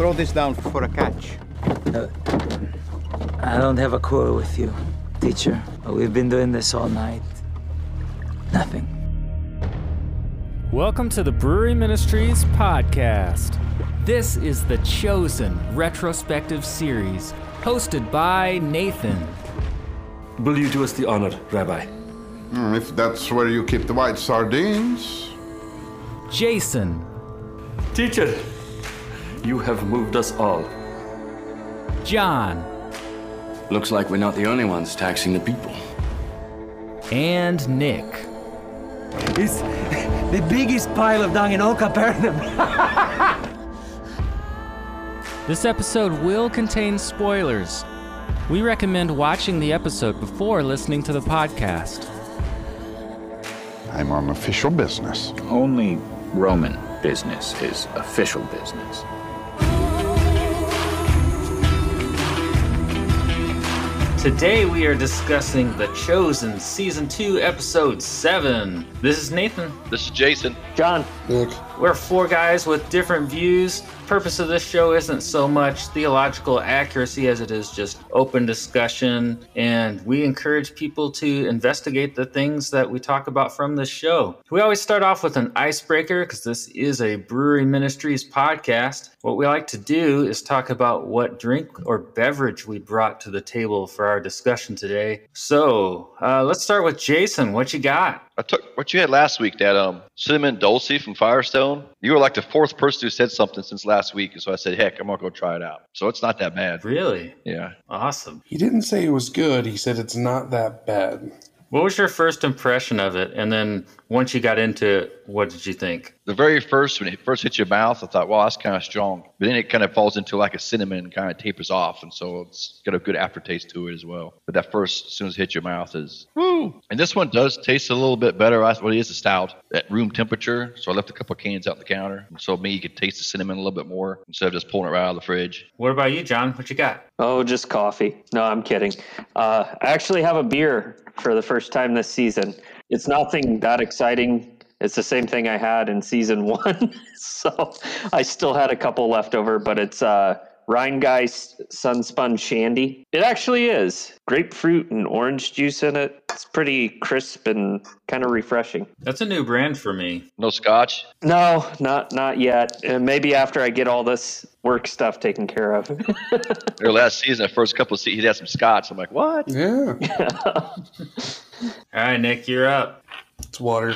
Throw this down for a catch. I don't have a quarrel with you, teacher. We've been doing this all night. Nothing. Welcome to the Brewery Ministries podcast. This is the Chosen retrospective series, hosted by Nathan. Will you do us the honor, Rabbi? Hmm, If that's where you keep the white sardines. Jason, Teacher, you have moved us all. John, Looks like we're not the only ones taxing the people. and Nick. It's the biggest pile of dung in all Capernaum. This episode will contain spoilers. We recommend watching the episode before listening to the podcast. I'm on official business. Only Roman business is official business. Today we are discussing The Chosen Season 2, Episode 7. This is Nathan. This is Jason. John. We're four guys with different views. Purpose of this show isn't so much theological accuracy as it is just open discussion, and we encourage people to investigate the things that we talk about from this show. We always start off with an icebreaker because this is a Brewery Ministries podcast. What we like to do is talk about what drink or beverage we brought to the table for our discussion today. So uh, let's start with Jason. What you got? I took what you had last week, that um cinnamon dulce from Firestone. You were like the fourth person who said something since last week, and so I said, "Heck, I'm gonna go try it out." So it's not that bad. Really? Yeah. Awesome. He didn't say it was good. He said it's not that bad. What was your first impression of it? And then once you got into it, what did you think? The very first when it first hits your mouth, I thought, "Well, that's kind of strong," but then it kind of falls into like a cinnamon, and kind of tapers off, and so it's got a good aftertaste to it as well. But that first, as soon as it hits your mouth, is woo. And this one does taste a little bit better. I- Well, it is a stout at room temperature, so I left a couple of cans out on the counter, so me you could taste the cinnamon a little bit more instead of just pulling it right out of the fridge. What about you, John? What you got? Oh, just coffee. No, I'm kidding. Uh, I actually have a beer for the first time this season. It's nothing that exciting. It's the same thing I had in season one. so I still had a couple left over, but it's uh, Rhinegeist Sunspun Shandy. It actually is. Grapefruit and orange juice in it. It's pretty crisp and kind of refreshing. That's a new brand for me. No scotch. No, not not yet. Uh, maybe after I get all this work stuff taken care of. Their last season, the first couple of seasons, he had some scotch. I'm like, what? Yeah, All right, Nick, you're up. it's water.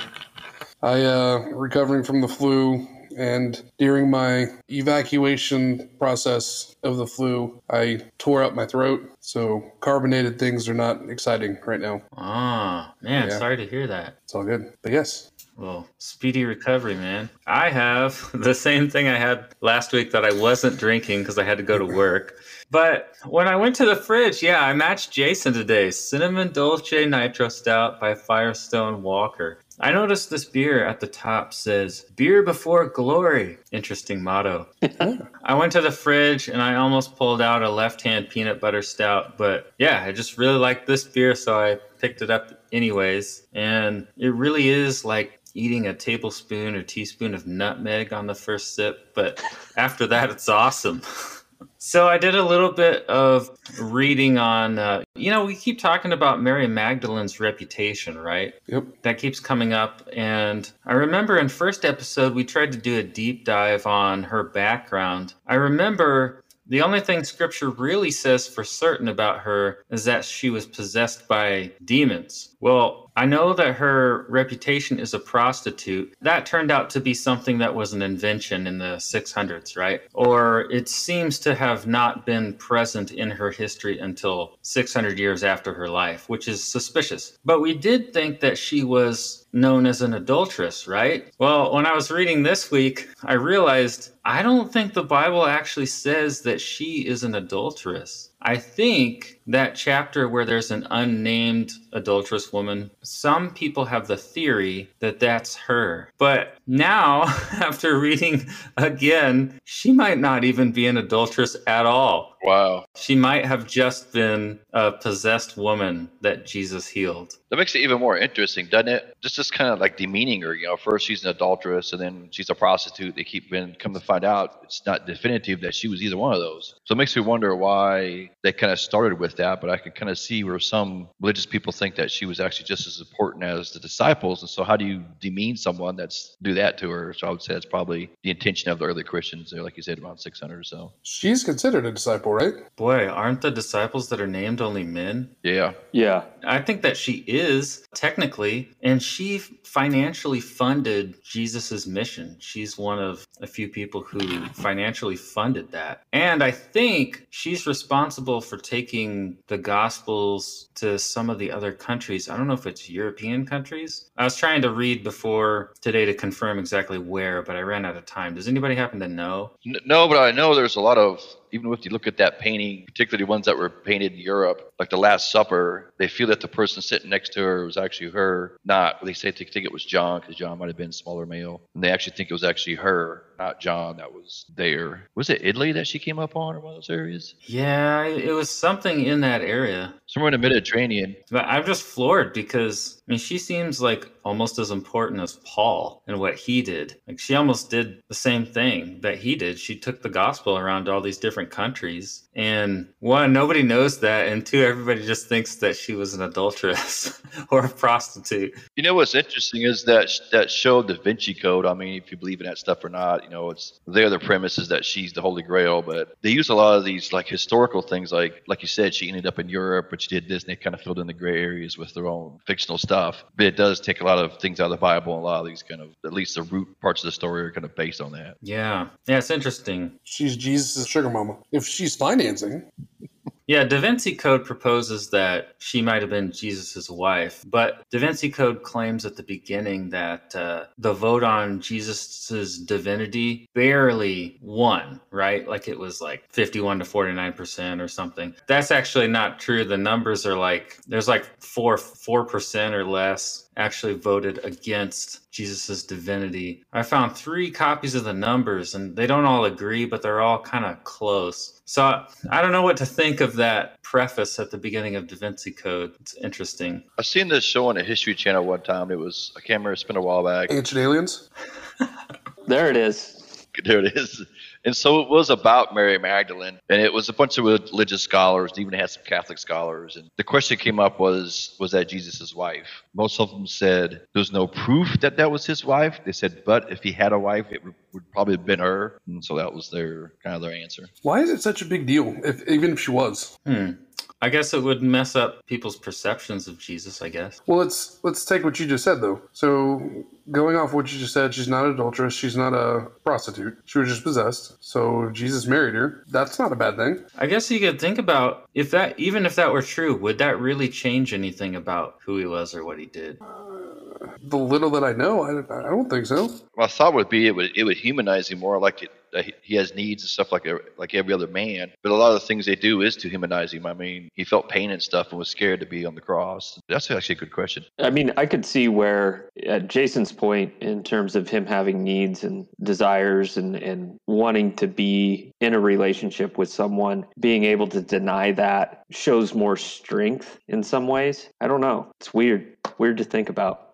I uh recovering from the flu and during my evacuation process of the flu, I tore up my throat. So carbonated things are not exciting right now. Ah, man, Yeah. sorry to hear that. It's all good. But yes. Well, speedy recovery, man. I have the same thing I had last week that I wasn't drinking because I had to go to work. But when I went to the fridge, yeah, I matched Jason today. Cinnamon Dolce Nitro Stout by Firestone Walker. I noticed this beer at the top says beer before glory. Interesting motto. I went to the fridge and I almost pulled out a left hand peanut butter stout, but yeah, I just really liked this beer, so I picked it up anyways. And it really is like eating a tablespoon or teaspoon of nutmeg on the first sip, but after that, it's awesome. So I did a little bit of reading on, uh, you know, we keep talking about Mary Magdalene's reputation, right? Yep. That keeps coming up. And I remember in first episode, we tried to do a deep dive on her background. I remember the only thing scripture really says for certain about her is that she was possessed by demons. Well, I know that her reputation is a prostitute. That turned out to be something that was an invention in the 600s, right? Or it seems to have not been present in her history until 600 years after her life, which is suspicious. But we did think that she was known as an adulteress, right? Well, when I was reading this week, I realized I don't think the Bible actually says that she is an adulteress. I think that chapter where there's an unnamed adulterous woman, some people have the theory that that's her. But now, after reading again, she might not even be an adulteress at all. Wow. She might have just been a possessed woman that Jesus healed. That makes it even more interesting, doesn't it? Just just kind of like demeaning her. You know, first she's an adulteress, and then she's a prostitute. They keep been come to find out it's not definitive that she was either one of those. So it makes me wonder why they kind of started with that. But I can kind of see where some religious people think that she was actually just as important as the disciples. And so how do you demean someone that's do that to her? So I would say that's probably the intention of the early Christians. There, like you said, around 600 or so. She's considered a disciple, right? Boy, aren't the disciples that are named only men? Yeah. Yeah. I think that she is technically, and she financially funded Jesus's mission. She's one of a few people who financially funded that. And I think she's responsible for taking the gospels to some of the other countries. I don't know if it's European countries. I was trying to read before today to confirm exactly where, but I ran out of time. Does anybody happen to know? No, but I know there's a lot of even if you look at that painting, particularly ones that were painted in Europe, like the Last Supper, they feel that the person sitting next to her was actually her, not. They say they think it was John because John might have been smaller male, and they actually think it was actually her, not John, that was there. Was it Italy that she came up on, or one of those areas? Yeah, it was something in that area. Somewhere in the Mediterranean. But I'm just floored because I mean she seems like almost as important as Paul and what he did. Like she almost did the same thing that he did. She took the gospel around to all these different countries. And one, nobody knows that, and two, everybody just thinks that she was an adulteress or a prostitute. You know what's interesting is that that show Da Vinci Code. I mean, if you believe in that stuff or not, you know, it's there. The premise is that she's the Holy Grail, but they use a lot of these like historical things, like like you said, she ended up in Europe, but she did this, and they kind of filled in the gray areas with their own fictional stuff. But it does take a lot of things out of the Bible, and a lot of these kind of at least the root parts of the story are kind of based on that. Yeah. Yeah, it's interesting. She's Jesus' sugar mama. If she's financing, Yeah, Da Vinci Code proposes that she might have been Jesus' wife, but Da Vinci Code claims at the beginning that uh, the vote on Jesus' divinity barely won, right? Like it was like 51 to 49% or something. That's actually not true. The numbers are like, there's like 4 4% or less actually voted against Jesus' divinity. I found three copies of the numbers and they don't all agree, but they're all kind of close. So I don't know what to think of that preface at the beginning of Da Vinci Code. It's interesting. I've seen this show on the History Channel one time. It was I can't remember. It's been a while back. ancient aliens. There it is. There it is. And so it was about Mary Magdalene, and it was a bunch of religious scholars, even had some Catholic scholars. And the question came up was, was that Jesus' wife? Most of them said there's no proof that that was his wife. They said, but if he had a wife, it would, would probably have been her. And so that was their kind of their answer. Why is it such a big deal? If even if she was. Hmm. I guess it would mess up people's perceptions of Jesus, I guess. Well, let's let's take what you just said though. So going off what you just said, she's not an adulteress. She's not a prostitute. She was just possessed. So Jesus married her. That's not a bad thing. I guess you could think about if that, even if that were true, would that really change anything about who he was or what he did? The little that I know, I, I don't think so. My thought would be it would it would humanize him more, like it, that he- has needs and stuff like like every other man. But a lot of the things they do is to humanize him. I mean, he felt pain and stuff and was scared to be on the cross. That's actually a good question. I mean, I could see where, at Jason's point, in terms of him having needs and desires and, and wanting to be in a relationship with someone, being able to deny that shows more strength in some ways. I don't know. It's weird. Weird to think about.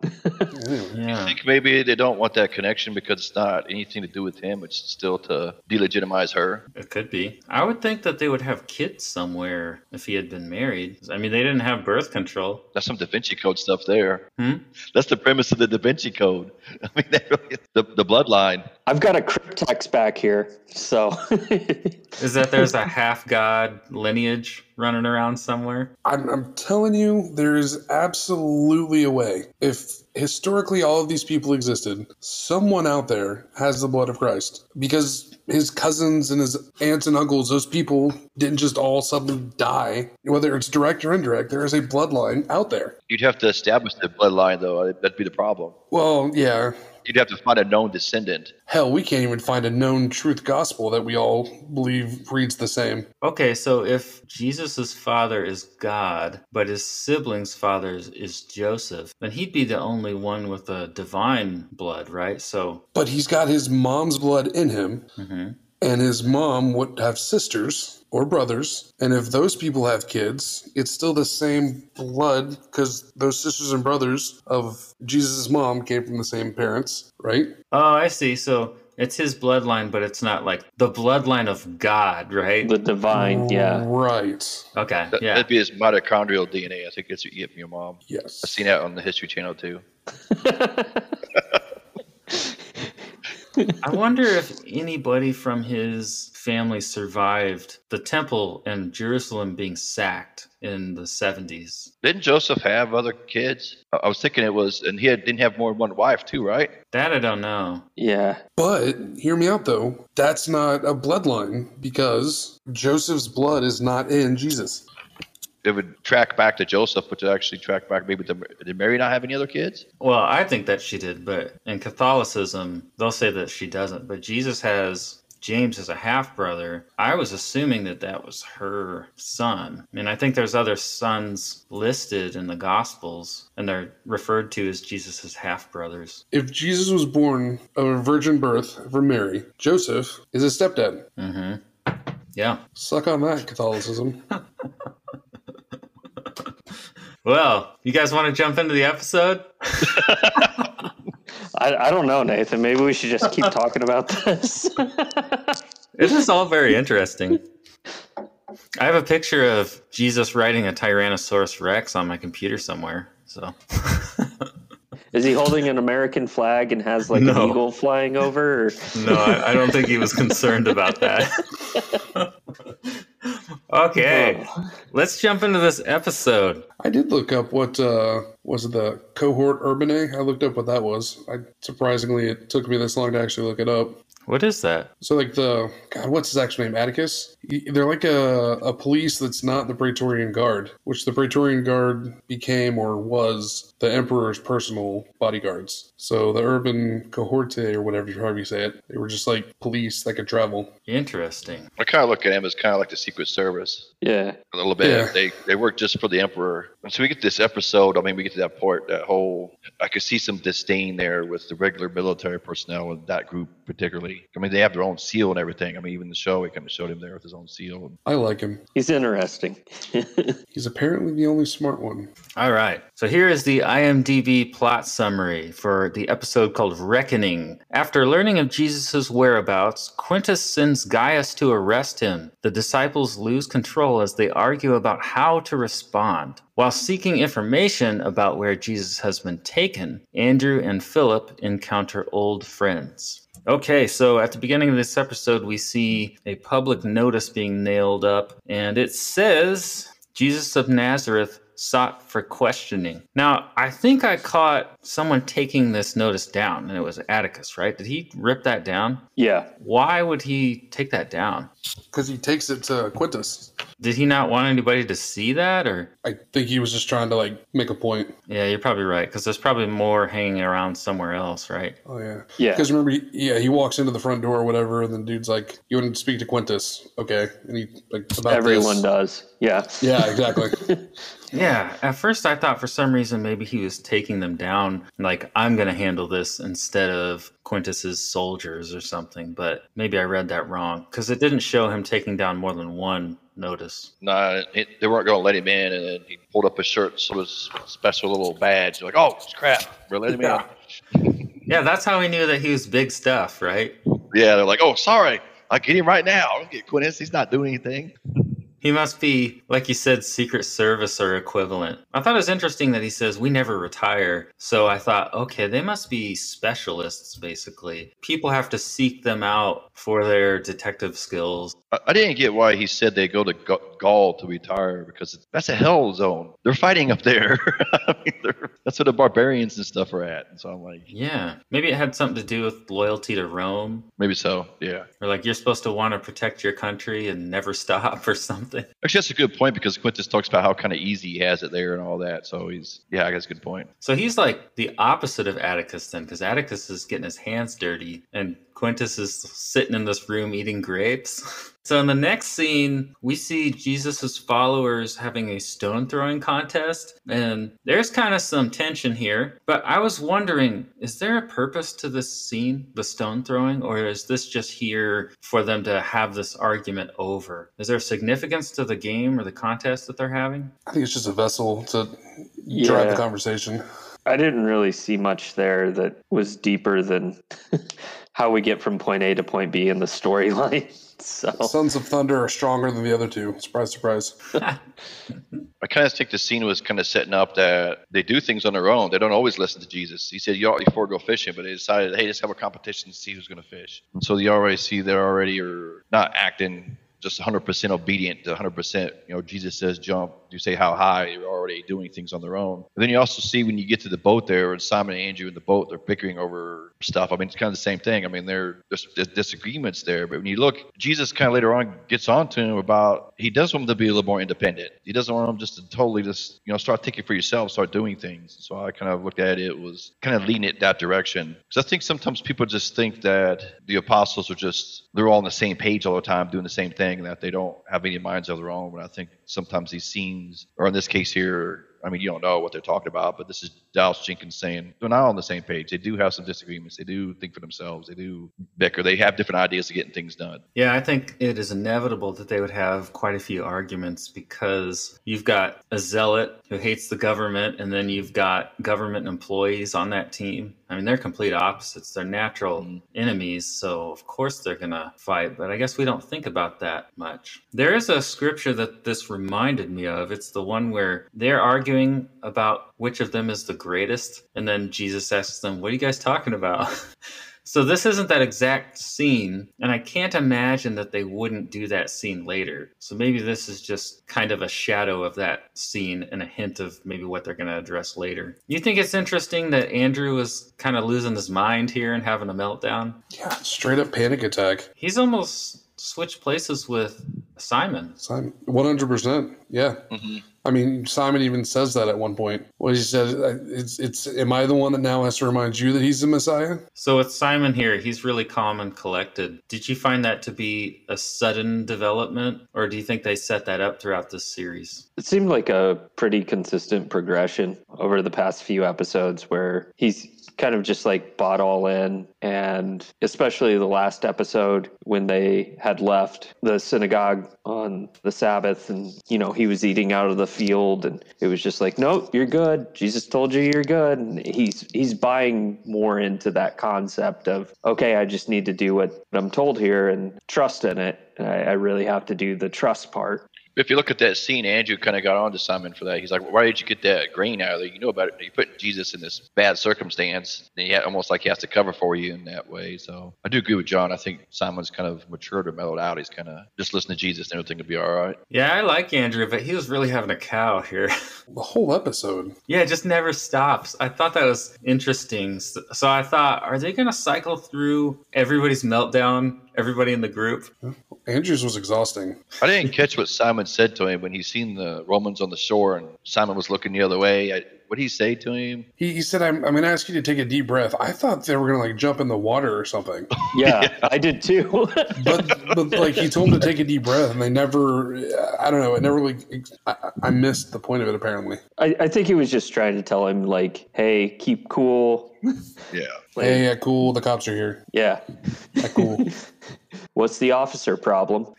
Anyway. I think maybe they don't want that connection because it's not anything to do with him. It's still to delegitimize her. It could be. I would think that they would have kids somewhere if he had been married. I mean, they didn't have birth control. That's some Da Vinci Code stuff there. Hmm? That's the premise of the Da Vinci Code. I mean, that really, the the bloodline. I've got a cryptex back here, so Is that there's a half god lineage running around somewhere? I'm, I'm telling you, there is absolutely a way. If historically all of these people existed, someone out there has the blood of Christ. Because his cousins and his aunts and uncles, those people didn't just all suddenly die. Whether it's direct or indirect, there is a bloodline out there. You'd have to establish the bloodline, though. That'd be the problem. Well, yeah. You'd have to find a known descendant. Hell, we can't even find a known truth gospel that we all believe reads the same. Okay, so if Jesus' father is God, but his sibling's father is- is Joseph, then he'd be the only only one with a divine blood, right? So, But he's got his mom's blood in him, mhm. and his mom would have sisters or brothers. And if those people have kids, it's still the same blood because those sisters and brothers of Jesus' mom came from the same parents, right? oh, I see. So it's his bloodline, but it's not like the bloodline of God, right? The divine, yeah. Right. Okay, That, yeah. That'd be his mitochondrial DNA. I think it's what you get from your mom. Yes. I've seen that on the History Channel too. I wonder if anybody from his family survived the temple in Jerusalem being sacked in the 70s. Didn't Joseph have other kids? I I was thinking it was, and he had, didn't have more than one wife too, right? That I don't know. Yeah. But hear me out though. That's not a bloodline because Joseph's blood is not in Jesus. It would track back to Joseph, but to actually track back maybe to did Mary not have any other kids? Well, I think that she did, but in Catholicism, they'll say that she doesn't. But Jesus has James as a half brother. I was assuming that that was her son. I mean, I think there's other sons listed in the Gospels, and they're referred to as Jesus' half brothers. If Jesus was born of a virgin birth from Mary, Joseph is his stepdad. Mm-hmm. Yeah. Suck on that, Catholicism. Well, you guys want to jump into the episode? I, I don't know, Nathan. Maybe we should just keep talking about this. It is all very interesting. I have a picture of Jesus riding a Tyrannosaurus Rex on my computer somewhere. So Is he holding an American flag and has like No. an eagle flying over? Or? no, I, I don't think he was concerned about that. Okay, let's jump into this episode. I did look up what uh was it the cohort urbane? I looked up what that was. I surprisingly it took me this long to actually look it up. What is that? So like the God, what's his actual name? Atticus. He- They're like a, a police that's not the Praetorian Guard, which the Praetorian Guard became or was the Emperor's personal bodyguards. So the urban cohorte or whatever you however you say it, they were just like police that could travel. Interesting. I kind of look at him as kind of like the Secret Service Yeah. a little bit. Yeah. They they work just for the Emperor. And so we get this episode. I mean, we get to that part, that whole. I could see some disdain there with the regular military personnel and that group particularly. I mean, they have their own seal and everything. I mean, even the show, we kind of showed him there with his own seal. I like him. He's interesting. He's apparently the only smart one. All right. So here is the IMDb plot summary for the episode called Reckoning. After learning of Jesus' whereabouts, Quintus sends Gaius to arrest him. The disciples lose control as they argue about how to respond. While seeking information about where Jesus has been taken, Andrew and Philip encounter old friends. Okay, so at the beginning of this episode, we see a public notice being nailed up, and it says Jesus of Nazareth sought for questioning. Now, I think I caught someone taking this notice down, and it was Atticus, right? Did he rip that down? Yeah. Why would he take that down? Because he takes it to Quintus. Did he not want anybody to see that, or? I think he was just trying to like make a point. Yeah, you're probably right, because there's probably more hanging around somewhere else, right? Oh yeah. Yeah. Because remember, he, yeah, he walks into the front door or whatever, and then dude's like, "You want to speak to Quintus?" Okay, and he like about Everyone this. does. Yeah. Yeah, exactly. Yeah, at first I thought for some reason maybe he was taking them down, like I'm going to handle this instead of Quintus's soldiers or something, but maybe I read that wrong because it didn't show him taking down more than one notice. Nah, it, they weren't going to let him in, and then he pulled up his shirt, so his special little badge. Like, oh, it's crap, we're letting him in. Yeah, that's how he knew that he was big stuff, right? Yeah, they're like, oh, sorry, I'll get him right now. I'll get Quintus. He's not doing anything. He must be, like you said, Secret Service or equivalent. I thought it was interesting that he says, We never retire. So I thought, okay, they must be specialists, basically. People have to seek them out for their detective skills. I, didn't get why he said they go to Gaul to retire because that's a hell zone. They're fighting up there. I mean, that's where the barbarians and stuff are at. And so I'm like, Yeah, maybe it had something to do with loyalty to Rome, maybe so. Yeah. or like you're supposed to want to protect your country and never stop or something. Actually, that's a good point because Quintus talks about how kind of easy he has it there and all that. So he's, yeah, I guess a good point. So he's like the opposite of Atticus then, because Atticus is getting his hands dirty, and Quintus is sitting in this room eating grapes. So in the next scene, we see Jesus's followers having a stone throwing contest, and there's kind of some tension here. But I was wondering, is there a purpose to this scene, the stone throwing, or is this just here for them to have this argument over? Is there significance to the game or the contest that they're having? I think it's just a vessel to Yeah. drive the conversation. I didn't really see much there that was deeper than how we get from point A to point B in the storyline. So Sons of Thunder are stronger than the other two. Surprise, surprise. I kind of think the scene was kind of setting up that they do things on their own. They don't always listen to Jesus. He said, "You ought before go fishing," but they decided, "Hey, let's have a competition to see who's going to fish." And so you already see they're already are not acting just 100% obedient to 100%. You know, Jesus says jump. You say how high. You're already doing things on their own. And then you also see when you get to the boat there, and Simon and Andrew in the boat, they're bickering over stuff. I mean, it's kind of the same thing. I mean, there there's, there's disagreements there, but when you look, Jesus kind of later on gets on to him about he does want them to be a little more independent. He doesn't want them just to totally just you know start thinking for yourself, start doing things. So I kind of looked at it was kind of leaning it that direction because I think sometimes people just think that the apostles are just they're all on the same page all the time doing the same thing and that they don't have any minds of their own. But I think sometimes these scenes, or in this case here, I mean, you don't know what they're talking about, but this is Dallas Jenkins saying they're not on the same page. They do have some disagreements. They do think for themselves. They do bicker. They have different ideas of getting things done. Yeah, I think it is inevitable that they would have quite a few arguments because you've got a zealot who hates the government, and then you've got government employees on that team. I mean, they're complete opposites. They're natural mm-hmm. enemies, so of course they're going to fight, but I guess we don't think about that much. There is a scripture that this reminded me of. It's the one where they're arguing about which of them is the greatest, and then Jesus asks them, What are you guys talking about? So this isn't that exact scene, and I can't imagine that they wouldn't do that scene later. So maybe this is just kind of a shadow of that scene and a hint of maybe what they're going to address later. You think it's interesting that Andrew is kind of losing his mind here and having a meltdown? Yeah, straight up panic attack. He's almost switched places with Simon. Simon, one hundred percent. Yeah. I mean, Simon even says that at one point. What he said, uh, it's, it's, am I the one that now has to remind you that he's the Messiah? So with Simon here, he's really calm and collected. Did you find that to be a sudden development, or do you think they set that up throughout this series? it seemed like a pretty consistent progression over the past few episodes where he's kind of just like bought all in. And especially the last episode when they had left the synagogue on the sabbath and you know he was eating out of the field and it was just like nope you're good. Jesus told you you're good. And he's he's buying more into that concept of okay i just need to do what i'm told here and trust in it. I, I really have to do the trust part If you look at that scene, Andrew kind of got on to Simon for that. He's like, "Why did you get that grain out of there? You know about it. You put Jesus in this bad circumstance, and he had, almost like he has to cover for you in that way." So I do agree with John. I think Simon's kind of matured or mellowed out. He's kind of just listen to Jesus, and everything will be all right. Yeah, I like Andrew, but he was really having a cow here. The whole episode. yeah, it just never stops. I thought that was interesting. So, so I thought, are they going to cycle through everybody's meltdown, everybody in the group? Andrews was exhausting. I didn't catch what Simon said to him when he seen the Romans on the shore, and Simon was looking the other way. I, what did he say to him? He, he said, I'm, I'm going to ask you to take a deep breath. I thought they were going to like jump in the water or something. yeah, i did too But, but like he told him to take a deep breath and they never, I don't know, it never really, I, I missed the point of it apparently. I, I think he was just trying to tell him like hey keep cool Yeah. Like, Hey, yeah, cool. The cops are here. yeah Yeah, cool. what's the officer problem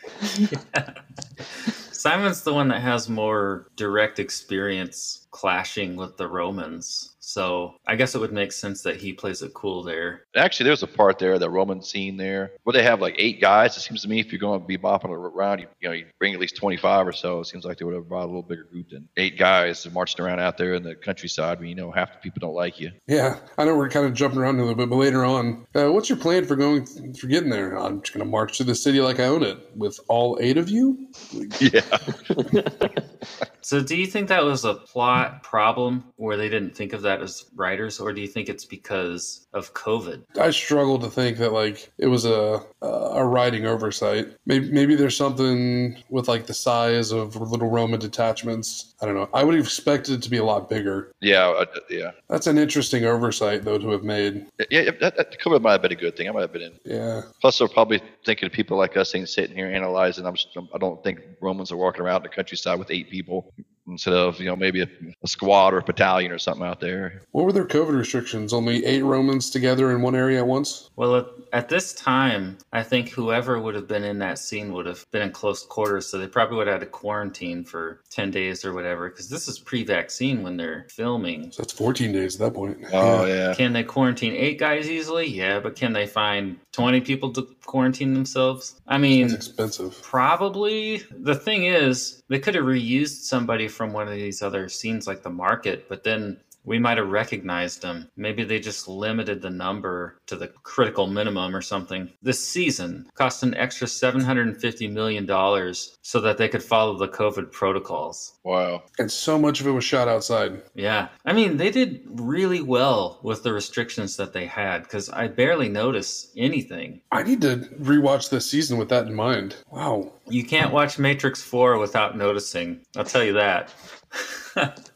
Simon's the one that has more direct experience clashing with the Romans. So I guess it would make sense that he plays it cool there. Actually, there's a part there, the Roman scene there, where they have like eight guys. It seems to me if you're going to be bopping around, you, you know, you bring at least 25 or so. It seems like they would have brought a little bigger group than eight guys marching around out there in the countryside when you know half the people don't like you. Yeah, I know we're kind of jumping around a little bit, but later on, uh, what's your plan for going for getting there? I'm just going to march through the city like I own it with all eight of you. Yeah. So, do you think that was a plot problem where they didn't think of that as writers, or do you think it's because of COVID? I struggle to think that like it was a a writing oversight. Maybe maybe there's something with like the size of little Roman detachments. I don't know. I would have expected it to be a lot bigger. Yeah, uh, yeah, That's an interesting oversight though to have made. yeah. yeah that, that COVID might have been a good thing. I might have been in. Yeah. Plus, they're probably thinking of people like us ain't sitting here analyzing. I'm, just- I don't think Romans are walking around the countryside with eight people instead of you know maybe a, a squad or a battalion or something out there. What were their COVID restrictions? Only eight Romans together in one area at once? Well, at, at this time, I think whoever would have been in that scene would have been in close quarters, so they probably would have had to quarantine for 10 days or whatever, because this is pre vaccine when they're filming. So that's 14 days at that point. Oh yeah, Can they quarantine eight guys easily? Yeah, but can they find 20 people to quarantine themselves? I mean, It's expensive. Probably. The thing is, they could have reused somebody from one of these other scenes like the market, but then we might have recognized them. Maybe they just limited the number to the critical minimum or something. This season cost an extra $750 million so that they could follow the COVID protocols. wow. And so much of it was shot outside. Yeah. I mean, they did really well with the restrictions that they had because I barely noticed anything. I need to rewatch this season with that in mind. Wow. You can't watch Matrix 4 without noticing. I'll tell you that.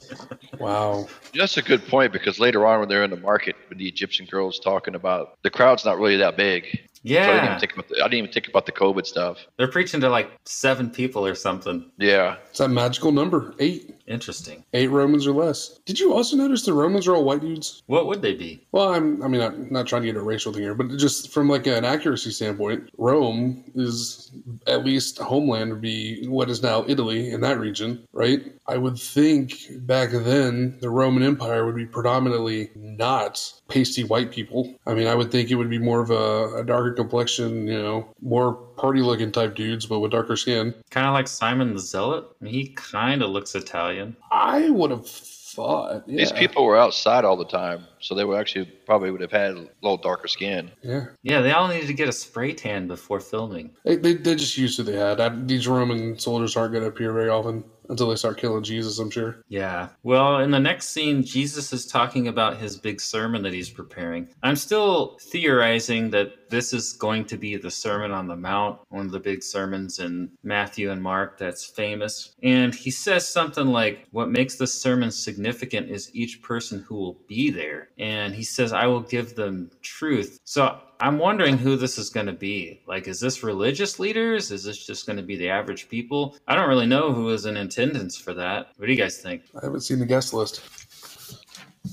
Wow. That's a good point because later on when they're in the market with the Egyptian girls talking about the crowd's not really that big. So I didn't even think about the, I didn't even think about the COVID stuff. They're preaching to like seven people or something. Yeah. It's that magical number. Eight. Interesting. Eight Romans or less. Did you also notice the Romans are all white dudes? What would they be? Well, I'm, I mean, I'm not trying to get a racial thing here, but just from like an accuracy standpoint, Rome is at least homeland would be what is now Italy in that region, right? I would think back then the Roman Empire would be predominantly not pasty white people. I mean, I would think it would be more of a, a darker complexion, you know, more party looking type dudes, but with darker skin. Kind of like Simon the Zealot? He kind of looks Italian. I would have thought. Yeah. These people were outside all the time, so they were actually probably would have had a little darker skin. Yeah. Yeah, they all needed to get a spray tan before filming. They, they, they just used who they had. I, these Roman soldiers aren't going to appear very often until they start killing Jesus, I'm sure. Yeah. Well, in the next scene, Jesus is talking about his big sermon that he's preparing. I'm still theorizing that this is going to be the Sermon on the Mount, one of the big sermons in Matthew and Mark that's famous. And he says something like, What makes this sermon significant is each person who will be there. And he says, I will give them truth. So I'm wondering who this is going to be. Like, is this religious leaders? Is this just going to be the average people? I don't really know who is in attendance for that. What do you guys think? I haven't seen the guest list.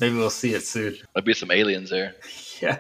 Maybe we'll see it soon. There'd be some aliens there. Yeah.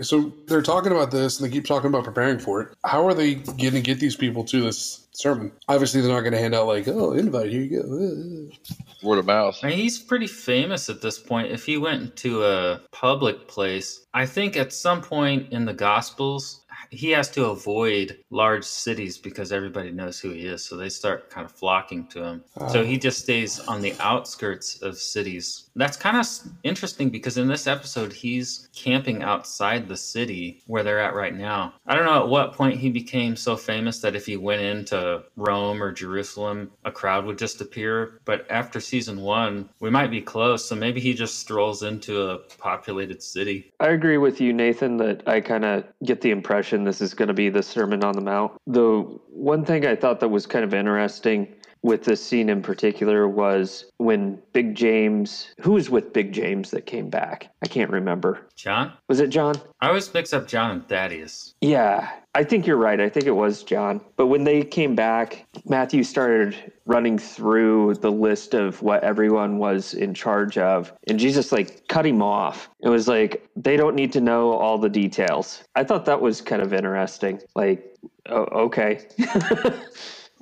So they're talking about this and they keep talking about preparing for it. How are they going to get these people to this sermon? Obviously, they're not going to hand out, like, oh, invite, here you go. Word of mouth. I mean, he's pretty famous at this point. If he went into a public place, I think at some point in the Gospels, he has to avoid large cities because everybody knows who he is. So they start kind of flocking to him. So ah. he just stays on the outskirts of cities. That's kind of interesting because in this episode, he's camping outside the city where they're at right now. I don't know at what point he became so famous that if he went into Rome or Jerusalem, a crowd would just appear. But after season one, we might be close. So maybe he just strolls into a populated city. I agree with you, Nathan, that I kind of get the impression this is going to be the Sermon on the Mount. The one thing I thought that was kind of interesting with this scene in particular was when Big James, who was with Big James that came back? I can't remember. John? Was it John? I always mix up John and Thaddeus. Yeah, I think you're right. I think it was John. But when they came back, Matthew started running through the list of what everyone was in charge of. And Jesus, like, cut him off. It was like, they don't need to know all the details. I thought that was kind of interesting. Like, oh, okay.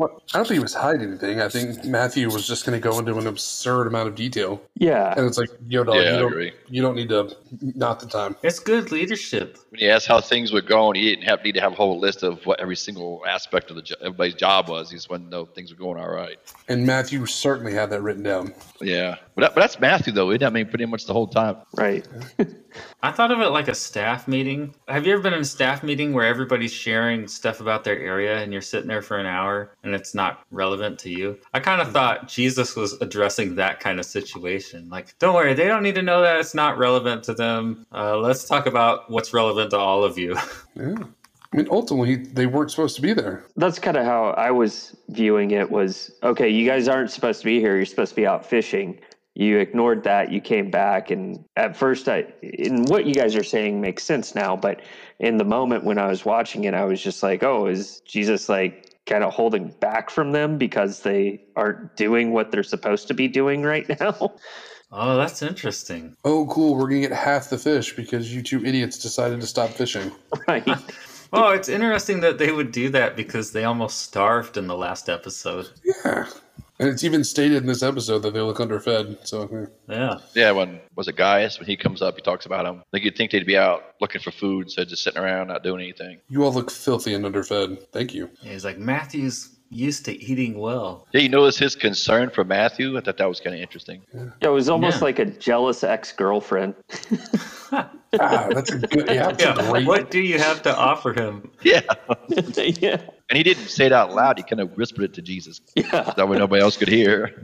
Well, I don't think he was hiding anything. I think Matthew was just going to go into an absurd amount of detail. yeah. And it's like, yo, dog, Yeah, you, don't, you don't need to, not the time. It's good leadership. When you asked how things were going, he didn't have need to have a whole list of what every single aspect of the jo- everybody's job was. He just wanted to know things were going all right. And Matthew certainly had that written down. Yeah, but, that, but that's Matthew though. Isn't that I mean pretty much the whole time? Right. I thought of it like a staff meeting. Have you ever been in a staff meeting where everybody's sharing stuff about their area and you're sitting there for an hour and it's not relevant to you? I kind of thought Jesus was addressing that kind of situation. Like, don't worry, they don't need to know that it's not relevant to them. Uh, let's talk about what's relevant to all of you. Yeah. I mean, ultimately, they weren't supposed to be there. That's kind of how I was viewing it was okay, you guys aren't supposed to be here. You're supposed to be out fishing. You ignored that. You came back. And at first, I, in what you guys are saying makes sense now. But in the moment when I was watching it, I was just like, oh, is Jesus like kind of holding back from them because they aren't doing what they're supposed to be doing right now? Oh, that's interesting. Oh, cool. We're going to get half the fish because you two idiots decided to stop fishing. right. Oh, it's interesting that they would do that because they almost starved in the last episode. Yeah. And it's even stated in this episode that they look underfed. So, yeah. Yeah. Yeah, when was it Gaius? When he comes up, he talks about them. Like you'd think they'd be out looking for food instead of just sitting around not doing anything. You all look filthy and underfed. Thank you. He's like, Matthew's used to eating well. Yeah, you notice his concern for Matthew. I thought that was kind of interesting. Yeah, it was almost Yeah. like a jealous ex girlfriend. Ah, that's a good. Yeah, that's a Yeah. great. What do you have to offer him? Yeah, yeah. and he didn't say it out loud. He kind of whispered it to Jesus. Yeah. That way nobody else could hear.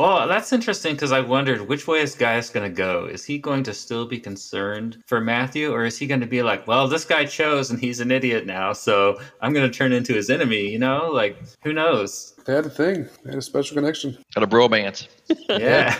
Well, that's interesting because I wondered which way is Gaius going to go? Is he going to still be concerned for Matthew, or is he going to be like, well, this guy chose and he's an idiot now, so I'm going to turn into his enemy? You know, like who knows? They had a thing. They had a special connection. Kind a bromance. Yeah.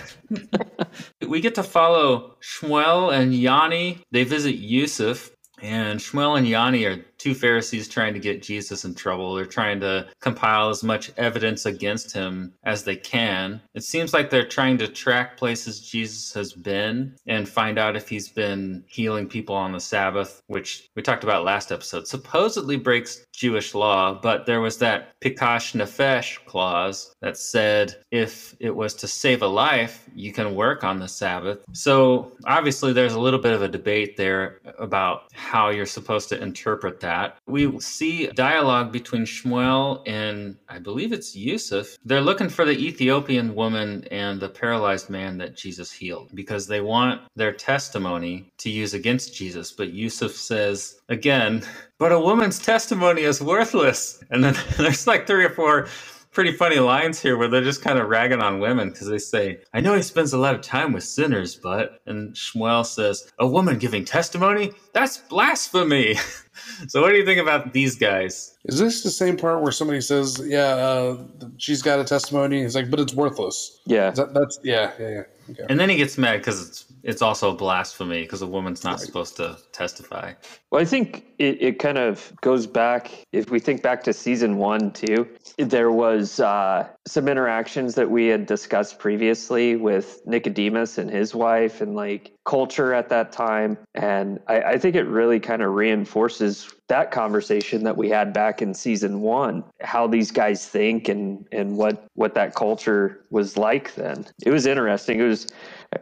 we get to follow Shmuel and Yanni. They visit Yusuf, and Shmuel and Yanni are two Pharisees trying to get Jesus in trouble. They're trying to compile as much evidence against him as they can. It seems like they're trying to track places Jesus has been and find out if he's been healing people on the Sabbath, which we talked about last episode. Supposedly breaks Jewish law, but there was that Pikuach Nefesh clause that said if it was to save a life, you can work on the Sabbath. So obviously, there's a little bit of a debate there about how you're supposed to interpret that. We see dialogue between Shmuel and I believe it's Yusuf. They're looking for the Ethiopian woman and the paralyzed man that Jesus healed because they want their testimony to use against Jesus. But Yusuf says, again, but a woman's testimony is worthless. And then there's like three or four pretty funny lines here where they're just kind of ragging on women because they say, I know he spends a lot of time with sinners, but. And Shmuel says, A woman giving testimony? That's blasphemy. so, what do you think about these guys? Is this the same part where somebody says, "Yeah, uh, she's got a testimony"? He's like, "But it's worthless." Yeah. That, that's yeah, yeah, yeah. Okay. And then he gets mad because it's it's also blasphemy because a woman's not supposed to testify. Well, I think it, it kind of goes back, if we think back to season one, too, there was uh, some interactions that we had discussed previously with Nicodemus and his wife and like culture at that time. And I, I think it really kind of reinforces that conversation that we had back in season one, how these guys think and, and what, what that culture was like then. It was interesting. It was,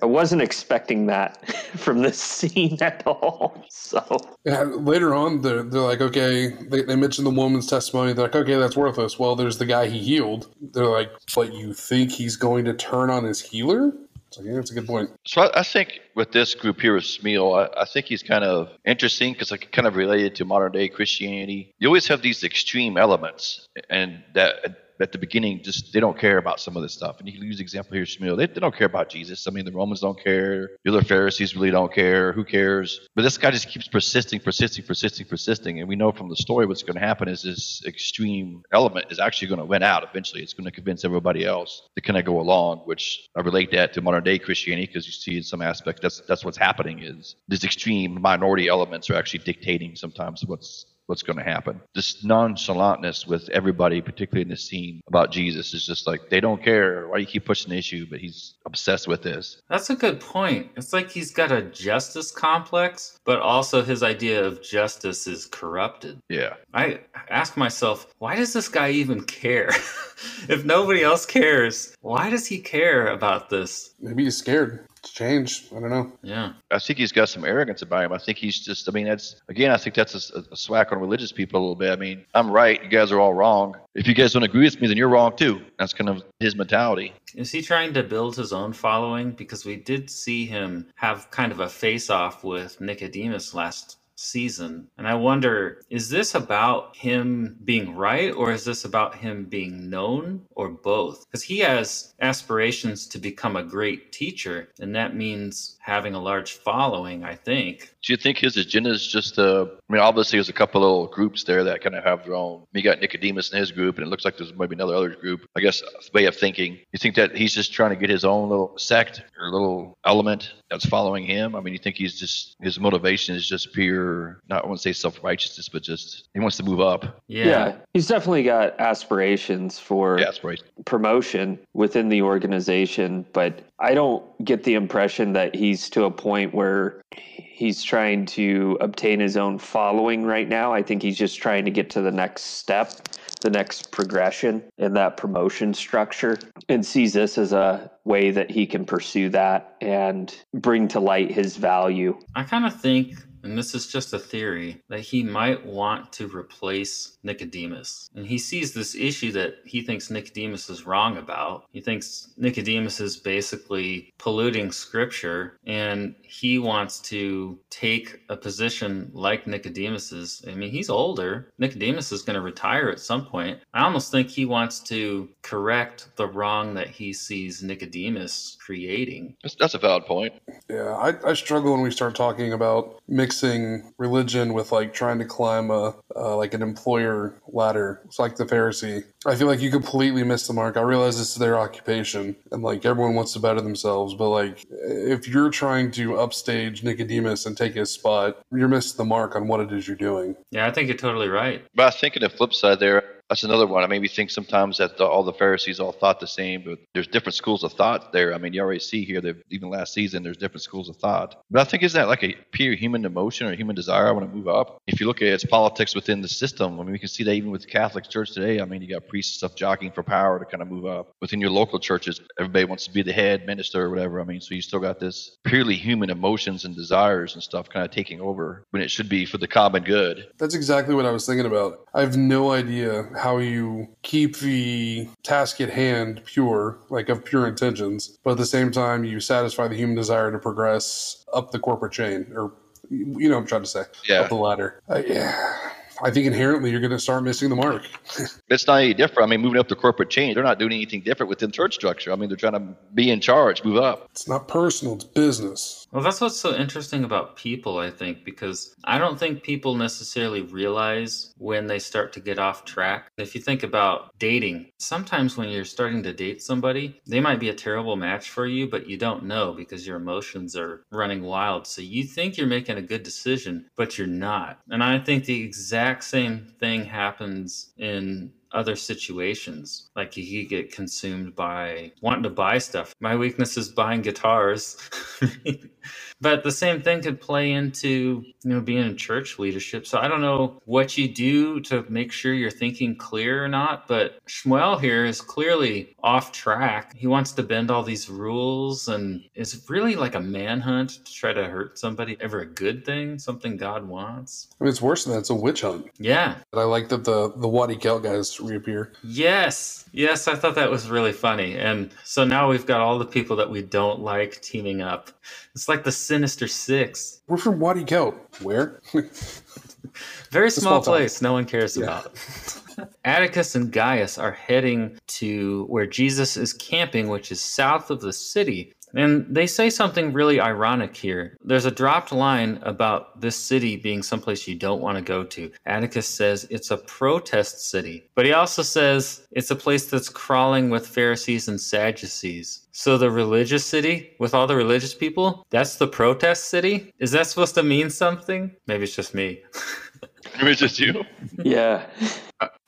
I wasn't expecting that from this scene at all. So Yeah, later on, they're, they're like, okay, they, they mention the woman's testimony. They're like, okay, that's worthless. Well, there's the guy he healed. They're like, but you think he's going to turn on his healer? Like, yeah, that's a good point. So I, I think with this group here with Shmuel, I, I think he's kind of interesting because like kind of related to modern day Christianity. You always have these extreme elements, and that at the beginning just they don't care about some of this stuff. And you can use the example here, Shmuel. They, they don't care about Jesus. I mean, the Romans don't care. The other Pharisees really don't care. Who cares? But this guy just keeps persisting, persisting, persisting, persisting. And we know from the story what's going to happen is this extreme element is actually going to win out eventually. It's going to convince everybody else to kind of go along, which I relate that to modern day Christianity because you see in some aspects that's that's what's happening is these extreme minority elements are actually dictating sometimes what's what's going to happen. This nonchalantness with everybody, particularly in this scene about Jesus, is just like they don't care. Why do you keep pushing the issue? But he's obsessed with this. That's a good point. It's like he's got a justice complex, but also his idea of justice is corrupted. Yeah. I ask myself, why does this guy even care? if nobody else cares, why does he care about this? Maybe he's scared to change. I don't know. Yeah. I think he's got some arrogance about him. I think he's just, I mean, that's, again, I think that's a, a swack on religious people a little bit. I mean, I'm right. You guys are all wrong. If you guys don't agree with me, then you're wrong too. That's kind of his mentality. Is he trying to build his own following? Because we did see him have kind of a face off with Nicodemus last season. And I wonder, is this about him being right or is this about him being known or both? Because he has aspirations to become a great teacher, and that means having a large following, I think. Do you think his agenda is just, uh, I mean, obviously there's a couple little groups there that kind of have their own. You got Nicodemus in his group, and it looks like there's maybe another other group. I guess way of thinking. You think that he's just trying to get his own little sect or little element that's following him? I mean, you think he's just his motivation is just pure, not I wouldn't say self righteousness, but just he wants to move up. Yeah. he's definitely got aspirations for Yeah, that's right. promotion within the organization, but I don't get the impression that he's to a point where he's trying to obtain his own following right now. I think he's just trying to get to the next step, the next progression in that promotion structure, and sees this as a way that he can pursue that and bring to light his value. I kind of think, and this is just a theory, that he might want to replace Nicodemus. And he sees this issue that he thinks Nicodemus is wrong about. He thinks Nicodemus is basically polluting scripture, and he wants to take a position like Nicodemus's. I mean, he's older. Nicodemus is going to retire at some point. I almost think he wants to correct the wrong that he sees Nicodemus creating. That's, that's a valid point. Yeah, I, I struggle when we start talking about mixing religion with like trying to climb a uh, like an employer ladder. It's like the Pharisee. I feel like you completely missed the mark. I realize this is their occupation, and like everyone wants to better themselves, but like if you're trying to upstage Nicodemus and take his spot, you're missing the mark on what it is you're doing. Yeah, I think you're totally right. But I think on the flip side there, that's another one. I mean, we think sometimes that the, all the Pharisees all thought the same, but there's different schools of thought there. I mean, you already see here that even last season, there's different schools of thought. But I think is that like a pure human emotion or human desire? I want to move up. If you look at it, its politics within the system, I mean, we can see that even with the Catholic Church today. I mean, you got priests and stuff jockeying for power to kind of move up. Within your local churches, everybody wants to be the head minister or whatever. I mean, so you still got this purely human emotions and desires and stuff kind of taking over when it should be for the common good. That's exactly what I was thinking about. I have no idea how you keep the task at hand pure, like of pure intentions, but at the same time you satisfy the human desire to progress up the corporate chain, or you know what I'm trying to say, Yeah. up the ladder. Uh, yeah. I think inherently you're going to start missing the mark. It's not any different. I mean, moving up the corporate chain, they're not doing anything different within church structure. I mean, they're trying to be in charge, move up. It's not personal, it's business. Well, that's what's so interesting about people, I think, because I don't think people necessarily realize when they start to get off track. If you think about dating, sometimes when you're starting to date somebody, they might be a terrible match for you, but you don't know because your emotions are running wild. So you think you're making a good decision, but you're not. And I think the exact same thing happens in other situations. Like you could get consumed by wanting to buy stuff. My weakness is buying guitars. but the same thing could play into, you know, being in church leadership. So I don't know what you do to make sure you're thinking clear or not, but Shmuel here is clearly off track. He wants to bend all these rules and it's really like a manhunt to try to hurt somebody. Ever a good thing? Something God wants? I mean, it's worse than that. It's a witch hunt. Yeah. But I like that the the Wadi Kel guys reappear. Yes, yes, I thought that was really funny. And so now we've got all the people that we don't like teaming up. It's like the Sinister Six. We're from Wadi Kel. Where? Very small small town. place, no one cares Yeah. about. Atticus and Gaius are heading to where Jesus is camping, which is south of the city. And they say something really ironic here. There's a dropped line about this city being someplace you don't want to go to. Atticus says it's a protest city, but he also says it's a place that's crawling with Pharisees and Sadducees. So the religious city with all the religious people, that's the protest city? Is that supposed to mean something? Maybe it's just me. Maybe it's just you. Yeah.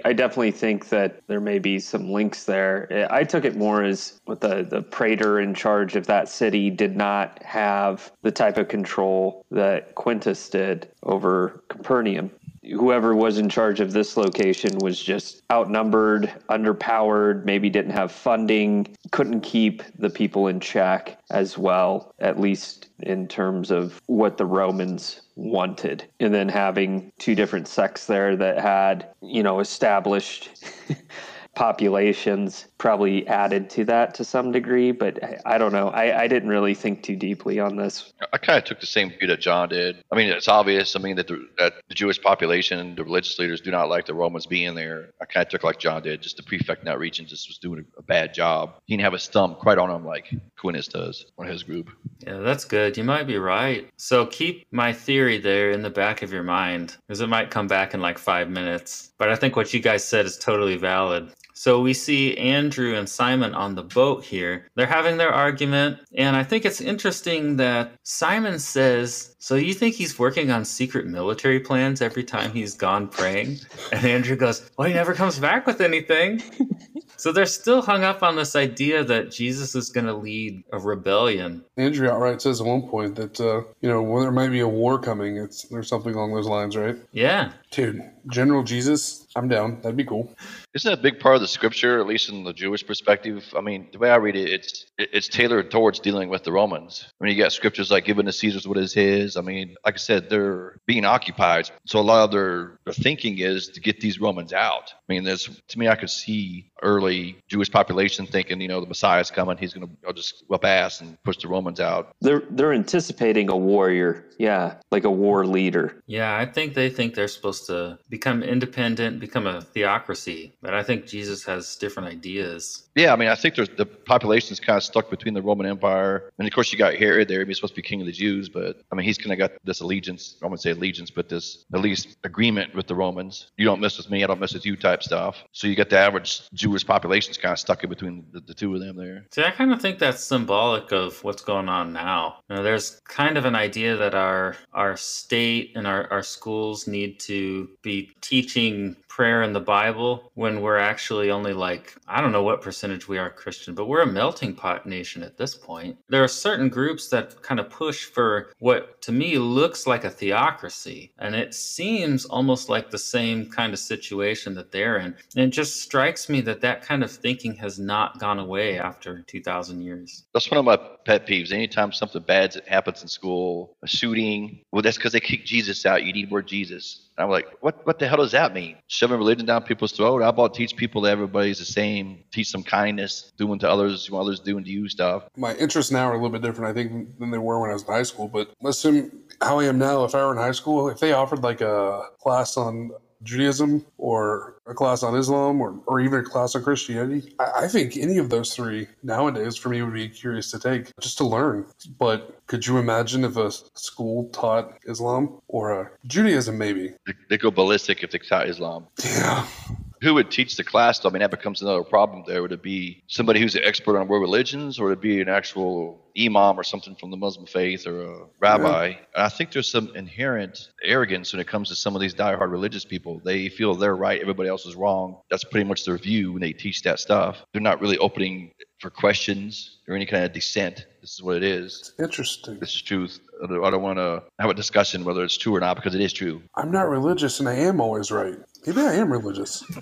I definitely think that there may be some links there. I took it more as what the, the praetor in charge of that city did not have the type of control that Quintus did over Capernaum. Whoever was in charge of this location was just outnumbered, underpowered, maybe didn't have funding, couldn't keep the people in check as well, at least in terms of what the Romans wanted. And then having two different sects there that had, you know, established populations probably added to that to some degree, but I, I don't know. I, I didn't really think too deeply on this. I kind of took the same view that John did. I mean, it's obvious. I mean, that the, that the Jewish population, the religious leaders, do not like the Romans being there. I kind of took like John did. Just the prefect in that region just was doing a, a bad job. He didn't have his thumb quite on him like Quintus does on his group. Yeah, that's good. You might be right. So keep my theory there in the back of your mind because it might come back in like five minutes. But I think what you guys said is totally valid. So we see Andrew and Simon on the boat here. They're having their argument. And I think it's interesting that Simon says, So you think he's working on secret military plans every time he's gone praying? And Andrew goes, Well, he never comes back with anything. So they're still hung up on this idea that Jesus is going to lead a rebellion. Andrew outright says at one point that uh, you know when there might be a war coming, it's there's something along those lines, right? Yeah. Dude, General Jesus, I'm down. That'd be cool. Isn't that a big part of the scripture, at least in the Jewish perspective? I mean, the way I read it, it's it's tailored towards dealing with the Romans. I mean, you got scriptures like "Given to Caesar's what is his." I mean, like I said, they're being occupied, so a lot of their, their thinking is to get these Romans out. I mean, there's to me, I could see early Jewish population thinking, you know, the Messiah's coming, he's going to just whip ass and push the Romans out. They're they're anticipating a warrior, yeah, like a war leader. Yeah, I think they think they're supposed to become independent, become a theocracy. But I think Jesus has different ideas. Yeah, I mean, I think there's the population's kind of stuck between the Roman Empire, and of course you got Herod there. He's supposed to be king of the Jews, but I mean, he's kind of got this allegiance. I wouldn't say allegiance, but this at least agreement with the Romans. You don't mess with me, I don't mess with you type stuff. So you got the average Jewish population's kind of stuck in between the, the two of them there. See, I kind of think that's symbolic of what's going on now. You know, there's kind of an idea that our our state and our, our schools need to be teaching prayer in the Bible when we're actually only like, I don't know what percentage we are Christian, but we're a melting pot nation at this point. There are certain groups that kind of push for what to me looks like a theocracy. And it seems almost like the same kind of situation that they're in. And it just strikes me that that kind of thinking has not gone away after 2,000 years. That's one of my pet peeves. Anytime something bad happens in school, a shooting, well, that's because they kicked Jesus out. You need more Jesus. I'm like, what, what the hell does that mean? Shoving religion down people's throat? How about teach people that everybody's the same, teach some kindness, doing to others what others doing to you stuff. My interests now are a little bit different, I think, than they were when I was in high school. But let's listen, how I am now, if I were in high school, if they offered like a class on Judaism or a class on Islam or, or even a class on Christianity, I, I think any of those three nowadays for me would be curious to take just to learn. But could you imagine if a school taught Islam or uh, Judaism, maybe? They, they go ballistic if they taught Islam. Yeah. Who would teach the class? though? I mean, that becomes another problem there. Would it be somebody who's an expert on world religions, or would it be an actual imam or something from the Muslim faith or a rabbi? And I think there's some inherent arrogance when it comes to some of these diehard religious people. They feel they're right, everybody else is wrong. That's pretty much their view when they teach that stuff. They're not really opening for questions or any kind of dissent. This is what it is. Interesting. This is truth. I don't want to have a discussion whether it's true or not because it is true. I'm not religious and I am always right. Maybe I am religious.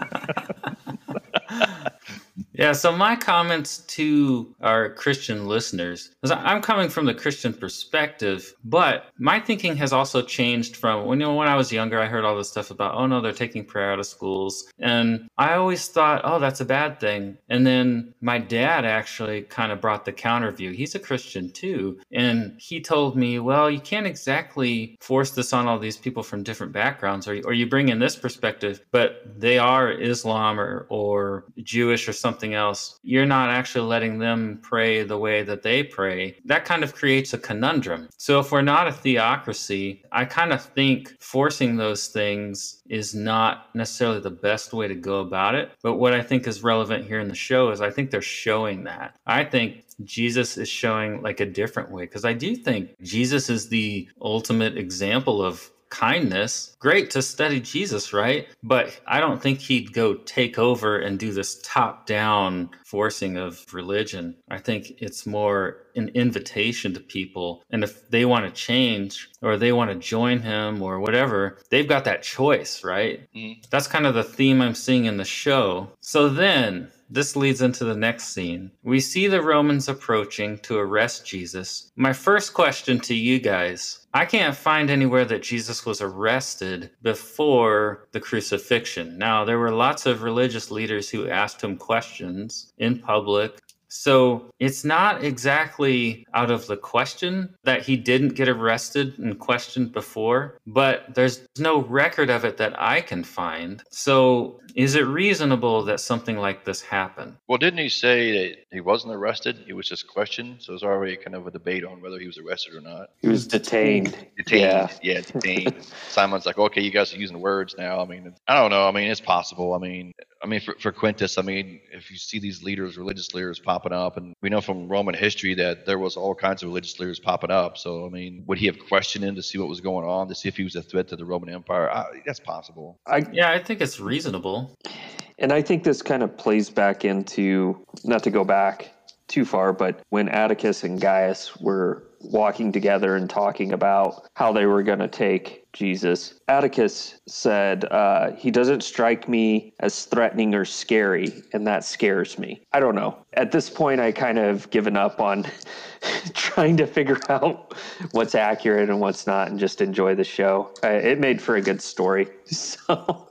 Yeah, so my comments to our Christian listeners is I'm coming from the Christian perspective, but my thinking has also changed from when you know when I was younger, I heard all this stuff about oh no, they're taking prayer out of schools, and I always thought oh that's a bad thing, and then my dad actually kind of brought the counter view. He's a Christian too, and he told me, well, you can't exactly force this on all these people from different backgrounds, or or you bring in this perspective, but they are Islam or or Jewish or something else, you're not actually letting them pray the way that they pray. That kind of creates a conundrum. So, if we're not a theocracy, I kind of think forcing those things is not necessarily the best way to go about it. But what I think is relevant here in the show is I think they're showing that. I think Jesus is showing like a different way because I do think Jesus is the ultimate example of kindness. Great to study Jesus, right? But I don't think he'd go take over and do this top down forcing of religion. I think it's more an invitation to people. And if they want to change or they want to join him or whatever, they've got that choice, right? Mhm. That's kind of the theme I'm seeing in the show. So then this leads into the next scene. We see the Romans approaching to arrest Jesus. My first question to you guys I can't find anywhere that Jesus was arrested before the crucifixion. Now, there were lots of religious leaders who asked him questions in public. So it's not exactly out of the question that he didn't get arrested and questioned before, but there's no record of it that I can find. So is it reasonable that something like this happened? Well, didn't he say that he wasn't arrested? He was just questioned. So there's already kind of a debate on whether he was arrested or not. He was detained. Detained. Yeah. Yeah, detained. Simon's like, okay, you guys are using words now. I mean, I don't know. I mean, it's possible. I mean, I mean, for, for Quintus, I mean, if you see these leaders, religious leaders popping up, and we know from Roman history that there was all kinds of religious leaders popping up. So, I mean, would he have questioned him to see what was going on, to see if he was a threat to the Roman Empire? I, that's possible. I Yeah, I think it's reasonable. And I think this kind of plays back into, not to go back too far, but when Atticus and Gaius were walking together and talking about how they were going to take Jesus, Atticus said, uh, He doesn't strike me as threatening or scary, and that scares me. I don't know. At this point, I kind of given up on trying to figure out what's accurate and what's not and just enjoy the show. Uh, it made for a good story. So.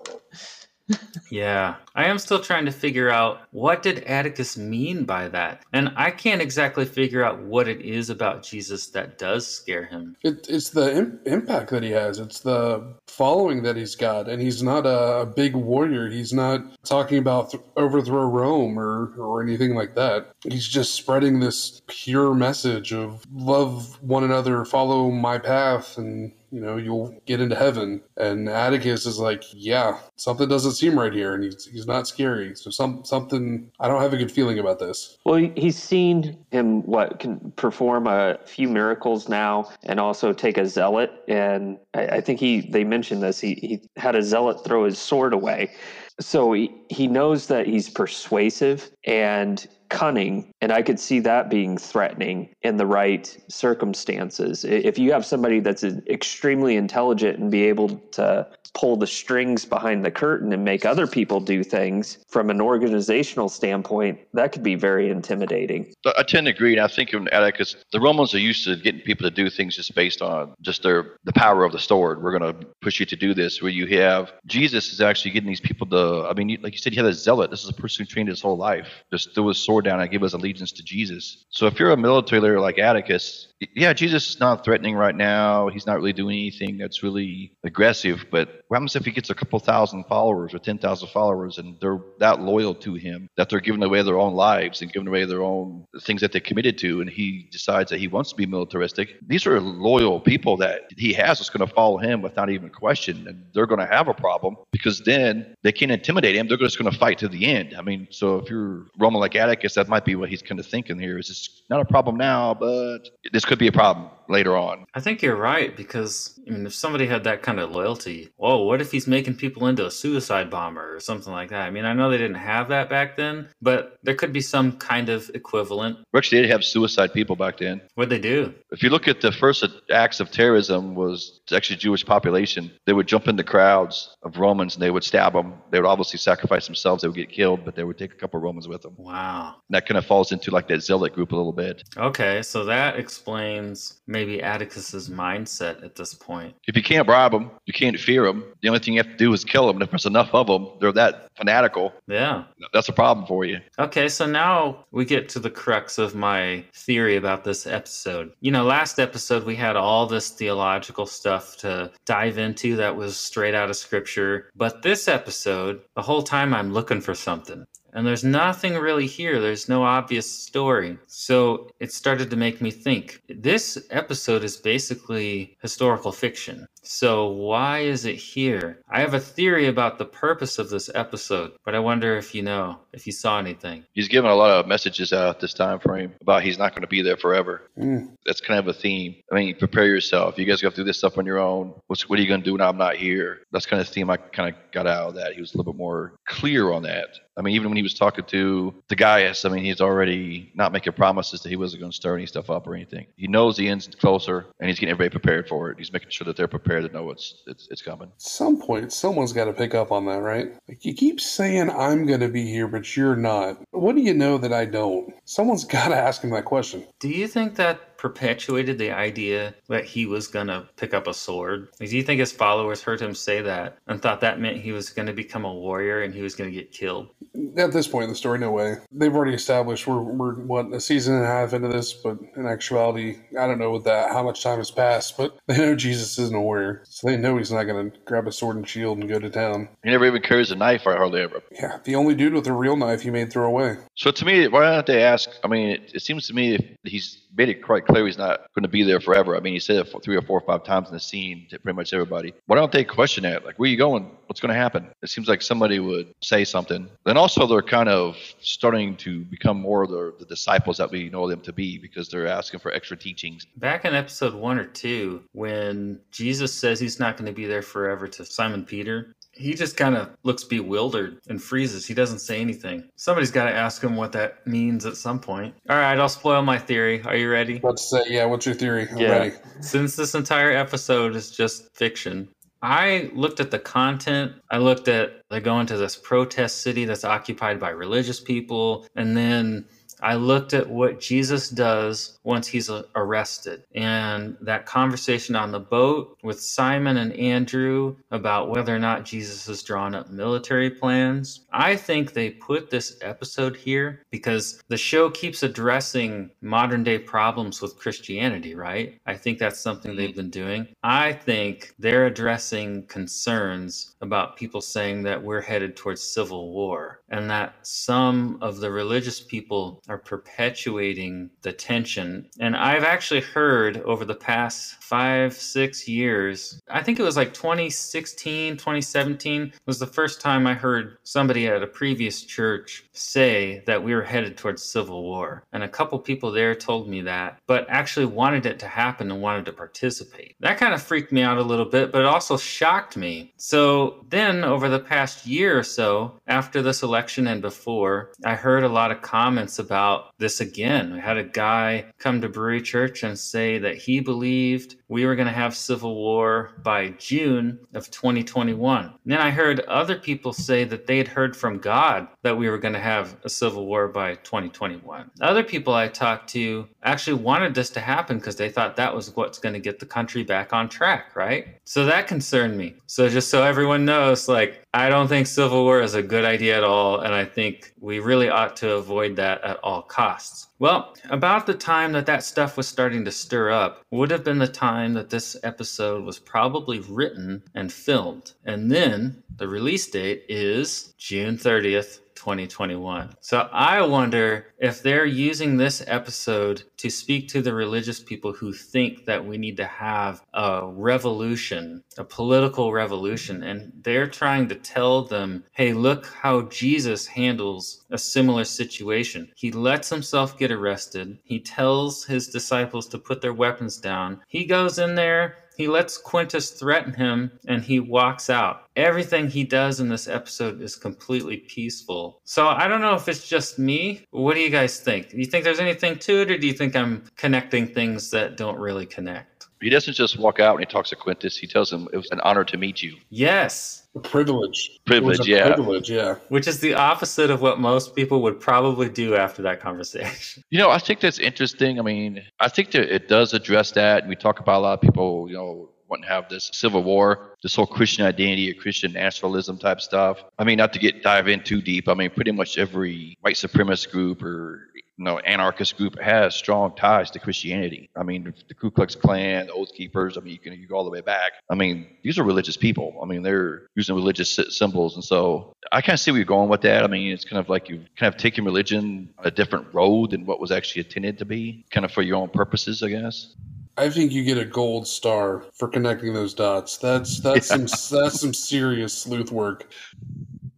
Yeah, I am still trying to figure out what did Atticus mean by that, and I can't exactly figure out what it is about Jesus that does scare him. It, it's the Im- impact that he has. It's the following that he's got, and he's not a, a big warrior. He's not talking about th- overthrow Rome or or anything like that. He's just spreading this pure message of love one another, follow my path, and you know you'll get into heaven. And Atticus is like, yeah, something doesn't seem right here, and he's he's not scary. So some something I don't have a good feeling about this. Well, he's seen him what can perform a few miracles now, and also take a zealot. And I, I think he they mentioned this. He he had a zealot throw his sword away, so he he knows that he's persuasive and cunning, and I could see that being threatening in the right circumstances. If you have somebody that's extremely intelligent and be able to pull the strings behind the curtain and make other people do things from an organizational standpoint, that could be very intimidating. I tend to agree, and I think um, in Atticus, the Romans are used to getting people to do things just based on just their the power of the sword. We're going to push you to do this. Where you have Jesus is actually getting these people to. I mean, like you said, you have a zealot. This is a person who trained his whole life, just threw his sword down and give his allegiance to Jesus. So if you're a military leader like Atticus, yeah, Jesus is not threatening right now. He's not really doing anything that's really aggressive. But what happens if he gets a couple thousand followers or ten thousand followers, and they're that loyal to him that they're giving away their own lives and giving away their own things that they committed to, and he decides that he wants to be militaristic? These are loyal people that he has that's going to follow him without even question, and they're going to have a problem because then they can't intimidate him. They're just going to fight to the end. I mean, so if you're Roman like Atticus, that might be what he's kind of thinking here. Is it's not a problem now, but this could be a problem later on. I think you're right because I mean, if somebody had that kind of loyalty, whoa, what if he's making people into a suicide bomber or something like that? I mean, I know they didn't have that back then, but there could be some kind of equivalent. We actually did have suicide people back then. What'd they do? If you look at the first acts of terrorism was actually Jewish population. They would jump into crowds of Romans and they would stab them. They would obviously sacrifice themselves. They would get killed, but they would take a couple of Romans with them. Wow. And that kind of falls into like that zealot group a little bit. Okay, so that explains maybe Atticus's mindset at this point. If you can't bribe them, you can't fear them. The only thing you have to do is kill them. And if there's enough of them, they're that fanatical. Yeah. That's a problem for you. Okay, so now we get to the crux of my theory about this episode. You know, last episode we had all this theological stuff to dive into that was straight out of scripture. But this episode, the whole time I'm looking for something. And there's nothing really here. There's no obvious story. So it started to make me think this episode is basically historical fiction. So why is it here? I have a theory about the purpose of this episode, but I wonder if you know, if you saw anything. He's given a lot of messages out this time frame about he's not going to be there forever. Mm. That's kind of a theme. I mean, prepare yourself. You guys go through this stuff on your own. What's what are you going to do when I'm not here? That's kind of the theme I kind of got out of that. He was a little bit more clear on that. I mean, even when he was talking to the Gaius, I mean, he's already not making promises that he wasn't going to stir any stuff up or anything. He knows the end's closer, and he's getting everybody prepared for it. He's making sure that they're prepared to know it's it's, it's coming. At some point, someone's got to pick up on that, right? Like you keep saying I'm going to be here, but you're not. What do you know that I don't? Someone's got to ask him that question. Do you think that perpetuated the idea that he was going to pick up a sword? Like, do you think his followers heard him say that and thought that meant he was going to become a warrior and he was going to get killed? At this point in the story, no way. They've already established we're, we're what a season and a half into this, but in actuality, I don't know what that how much time has passed, but they know Jesus isn't a warrior, so they know he's not going to grab a sword and shield and go to town. He never even carries a knife, I hardly ever. Yeah, the only dude with a real knife he made throw away. So to me, why don't they ask? I mean, it, it seems to me if he's made it quite clear he's not going to be there forever. I mean, he said it three or four or five times in the scene to pretty much everybody. Why don't they question that? Like, where are you going? What's going to happen? It seems like somebody would say something. Then also, they're kind of starting to become more the, the disciples that we know them to be because they're asking for extra teachings. Back in episode one or two, when Jesus says he's not going to be there forever to Simon Peter, he just kind of looks bewildered and freezes. He doesn't say anything. Somebody's got to ask him what that means at some point. All right, I'll spoil my theory. Are you ready? Let's say, yeah, what's your theory? I'm Yeah. ready. Since this entire episode is just fiction, I looked at the content. I looked at they go into this protest city that's occupied by religious people, and then I looked at what Jesus does once he's uh, arrested and that conversation on the boat with Simon and Andrew about whether or not Jesus has drawn up military plans. I think they put this episode here because the show keeps addressing modern day problems with Christianity, right? I think that's something they've been doing. I think they're addressing concerns about people saying that we're headed towards civil war and that some of the religious people are perpetuating the tension. And I've actually heard over the past five, six years, I think it was like 2016, 2017 was the first time I heard somebody at a previous church say that we were headed towards civil war. And a couple people there told me that, but actually wanted it to happen and wanted to participate. That kind of freaked me out a little bit, but it also shocked me. So then over the past year or so, after this election and before, I heard a lot of comments about this again. I had a guy come to Brewery Church and say that he believed we were going to have civil war by June of 2021. And then I heard other people say that they had heard from God that we were going to have a civil war by 2021. Other people I talked to actually wanted this to happen because they thought that was what's going to get the country back on track, right? So that concerned me. So just so everyone knows, like, I don't think civil war is a good idea at all. And I think we really ought to avoid that at all costs. Well, about the time that that stuff was starting to stir up would have been the time that this episode was probably written and filmed. And then the release date is June 30th, 2021. So I wonder if they're using this episode to speak to the religious people who think that we need to have a revolution, a political revolution, and they're trying to tell them, hey, look how Jesus handles a similar situation. He lets himself get arrested, he tells his disciples to put their weapons down, he goes in there. He lets Quintus threaten him and he walks out. Everything he does in this episode is completely peaceful. So I don't know if it's just me. What do you guys think? Do you think there's anything to it or do you think I'm connecting things that don't really connect? He doesn't just walk out and he talks to Quintus. He tells him it was an honor to meet you. Yes, A privilege. Privilege, a yeah. Privilege, yeah. which is the opposite of what most people would probably do after that conversation. You know, I think that's interesting. I mean, I think that it does address that. We talk about a lot of people, you know, wanting to have this civil war, this whole Christian identity or Christian nationalism type stuff. I mean, not to get dive in too deep. I mean, pretty much every white supremacist group or you know anarchist group has strong ties to Christianity. I mean, the Ku Klux Klan, the Oath Keepers. I mean, you can you go all the way back. I mean, these are religious people. I mean, they're using religious symbols, and so I kind of see where you're going with that. I mean, it's kind of like you've kind of taken religion on a different road than what was actually intended to be, kind of for your own purposes, I guess. I think you get a gold star for connecting those dots. That's that's some that's some serious sleuth work.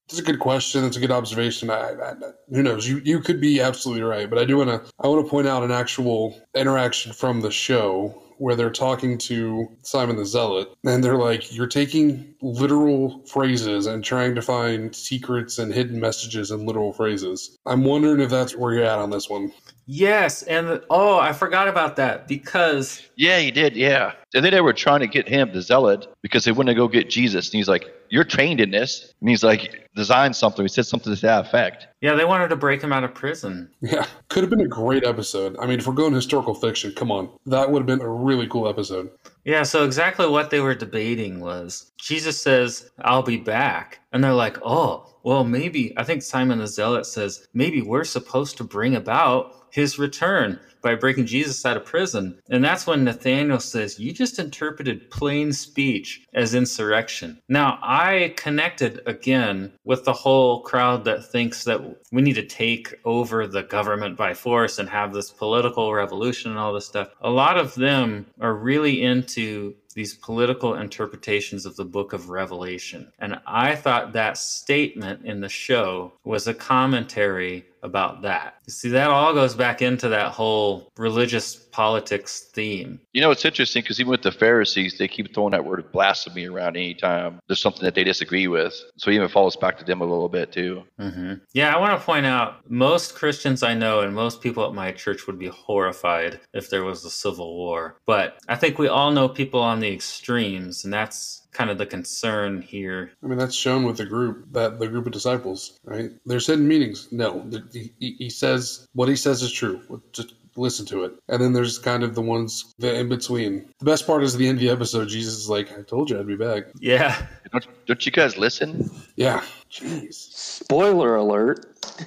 It's a good question. It's a good observation. I, I, who knows? You you could be absolutely right, but I do want to I want to point out an actual interaction from the show where they're talking to Simon the Zealot, and they're like, "You're taking literal phrases and trying to find secrets and hidden messages in literal phrases." I'm wondering if that's where you're at on this one. Yes, and oh, I forgot about that because Yeah, he did. Yeah. And then they were trying to get him, the zealot, because they wanted to go get Jesus. And he's like, You're trained in this. And he's like, Design something. He said something to that effect. yeah, they wanted to break him out of prison. Yeah, could have been a great episode. I mean, if we're going historical fiction, come on, that would have been a really cool episode. Yeah, so exactly what they were debating was Jesus says, I'll be back. And they're like, oh, well, maybe, I think Simon the Zealot says, maybe we're supposed to bring about his return by breaking Jesus out of prison. And that's when Nathaniel says, You just interpreted plain speech as insurrection. Now, I connected again with the whole crowd that thinks that we need to take over the government by force and have this political revolution and all this stuff. A lot of them are really into these political interpretations of the book of Revelation. And I thought that statement in the show was a commentary about that. See, that all goes back into that whole religious politics theme. You know, it's interesting because even with the Pharisees, they keep throwing that word blasphemy around anytime there's something that they disagree with. So it even follows back to them a little bit, too. hmm Yeah, I want to point out most Christians I know and most people at my church would be horrified if there was a civil war. But I think we all know people on the extremes, and that's kind of the concern here. I mean, that's shown with the group that the group of disciples, right? There's hidden meanings. No, he, he- he says what he says is true. Just listen to it. And then there's kind of the ones the in between. The best part is the end of the episode. Jesus is like, "I told you I'd be back." Yeah. Don't, don't you guys listen? Yeah. Jeez. Spoiler alert.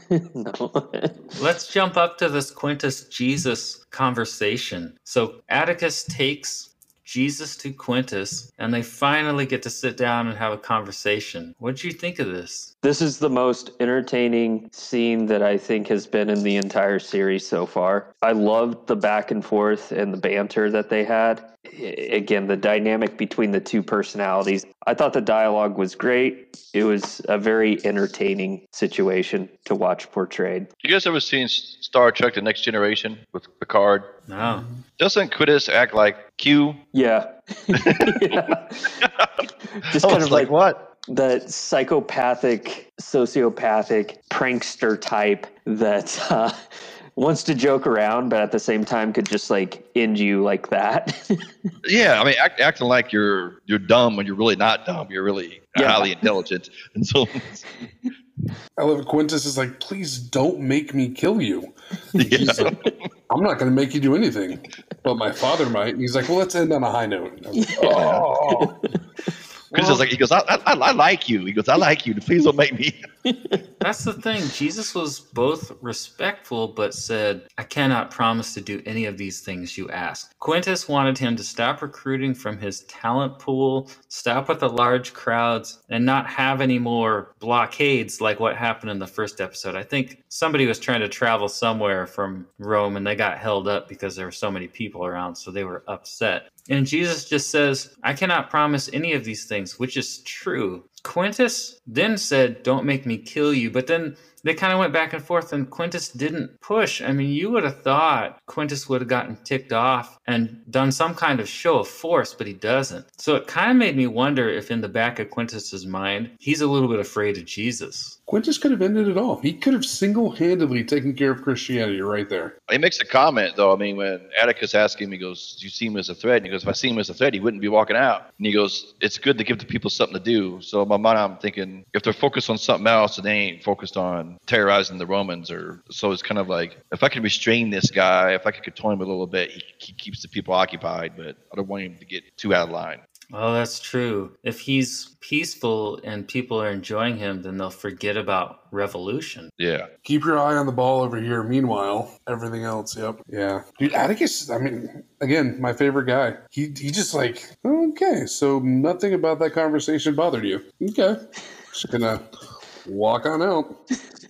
no. Let's jump up to this Quintus Jesus conversation. So Atticus takes Jesus to Quintus, and they finally get to sit down and have a conversation. What do you think of this? This is the most entertaining scene that I think has been in the entire series so far. I loved the back and forth and the banter that they had. I- Again, the dynamic between the two personalities. I thought the dialogue was great. It was a very entertaining situation to watch portrayed. You guys ever seen Star Trek: The Next Generation with Picard? No. Doesn't Quintus act like Q? Yeah. Yeah. Just kind was of like what? the psychopathic, sociopathic prankster type that uh, wants to joke around, but at the same time could just like end you like that. Yeah, I mean, act, acting like you're you're dumb when you're really not dumb. You're really Yeah. highly intelligent, and so I love it. Quintus is like, "Please don't make me kill you." yeah. He's like, I'm not going to make you do anything, but my father might. And he's like, "Well, let's end on a high note." I was like, oh. Chris is like, he goes, I, I, I like you. He goes, I like you. Please don't make me. That's the thing. Jesus was both respectful, but said, I cannot promise to do any of these things you ask. Quintus wanted him to stop recruiting from his talent pool, stop with the large crowds, and not have any more blockades like what happened in the first episode. I think somebody was trying to travel somewhere from Rome and they got held up because there were so many people around, so they were upset. And Jesus just says, I cannot promise any of these things, which is true. Quintus then said, Don't make me kill you. But then they kind of went back and forth, and Quintus didn't push. I mean, you would have thought Quintus would have gotten ticked off and done some kind of show of force, but he doesn't. So it kind of made me wonder if in the back of Quintus's mind, he's a little bit afraid of Jesus. Quintus could have ended it all. He could have single-handedly taken care of Christianity right there. He makes a comment, though. I mean, when Atticus asks him, he goes, Do you see him as a threat? And he goes, If I see him as a threat, he wouldn't be walking out. And he goes, It's good to give the people something to do. So in my mind, I'm thinking, if they're focused on something else and they ain't focused on terrorizing the Romans, or so it's kind of like, if I could restrain this guy, if I could control him a little bit, he, he keeps the people occupied, but I don't want him to get too out of line. Oh, that's true. If he's peaceful and people are enjoying him, then they'll forget about revolution. Yeah. Keep your eye on the ball over here. Meanwhile, everything else, yep. Yeah. Dude, Atticus, I mean, again, my favorite guy. He he just like, okay, so nothing about that conversation bothered you. Okay. Just gonna walk on out.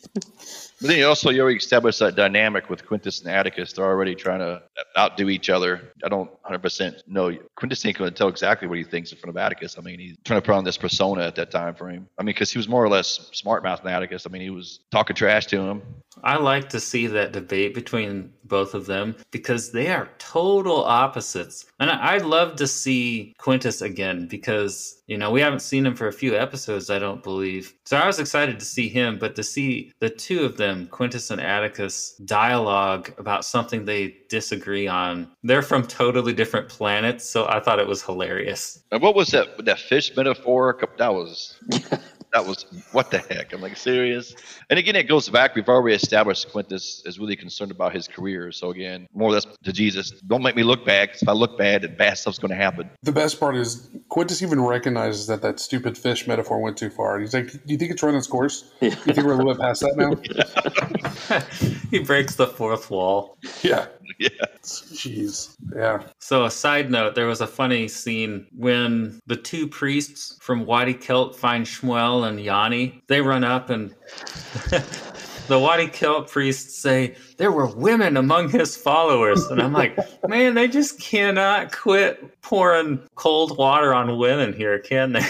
But then you also you already established that dynamic with Quintus and Atticus. They're already trying to outdo each other. I don't 100% know. Quintus ain't going to tell exactly what he thinks in front of Atticus. I mean, he's trying to put on this persona at that time frame. I mean, because he was more or less smart mouth than Atticus. I mean, he was talking trash to him. I like to see that debate between both of them because they are total opposites. And I'd love to see Quintus again because, you know, we haven't seen him for a few episodes, I don't believe. So I was excited to see him, but to see the two of them, Quintus and Atticus, dialogue about something they disagree on. They're from totally different planets, so I thought it was hilarious. And what was that? That fish metaphor? That was. That was what the heck? I'm like serious. And again, it goes back. We've already established Quintus is really concerned about his career. So again, more or less to Jesus. Don't make me look bad. 'cause if I look bad, then bad stuff's going to happen. The best part is Quintus even recognizes that that stupid fish metaphor went too far. He's like, "Do you think it's run its course? Do You think we're a little bit past that now?" he breaks the fourth wall. yeah. Yeah. Jeez. Yeah. So, a side note, there was a funny scene when the two priests from Wadi Kilt find Shmuel and Yanni. They run up and the Wadi Kilt priests say, There were women among his followers. And I'm like, Man, they just cannot quit pouring cold water on women here, can they?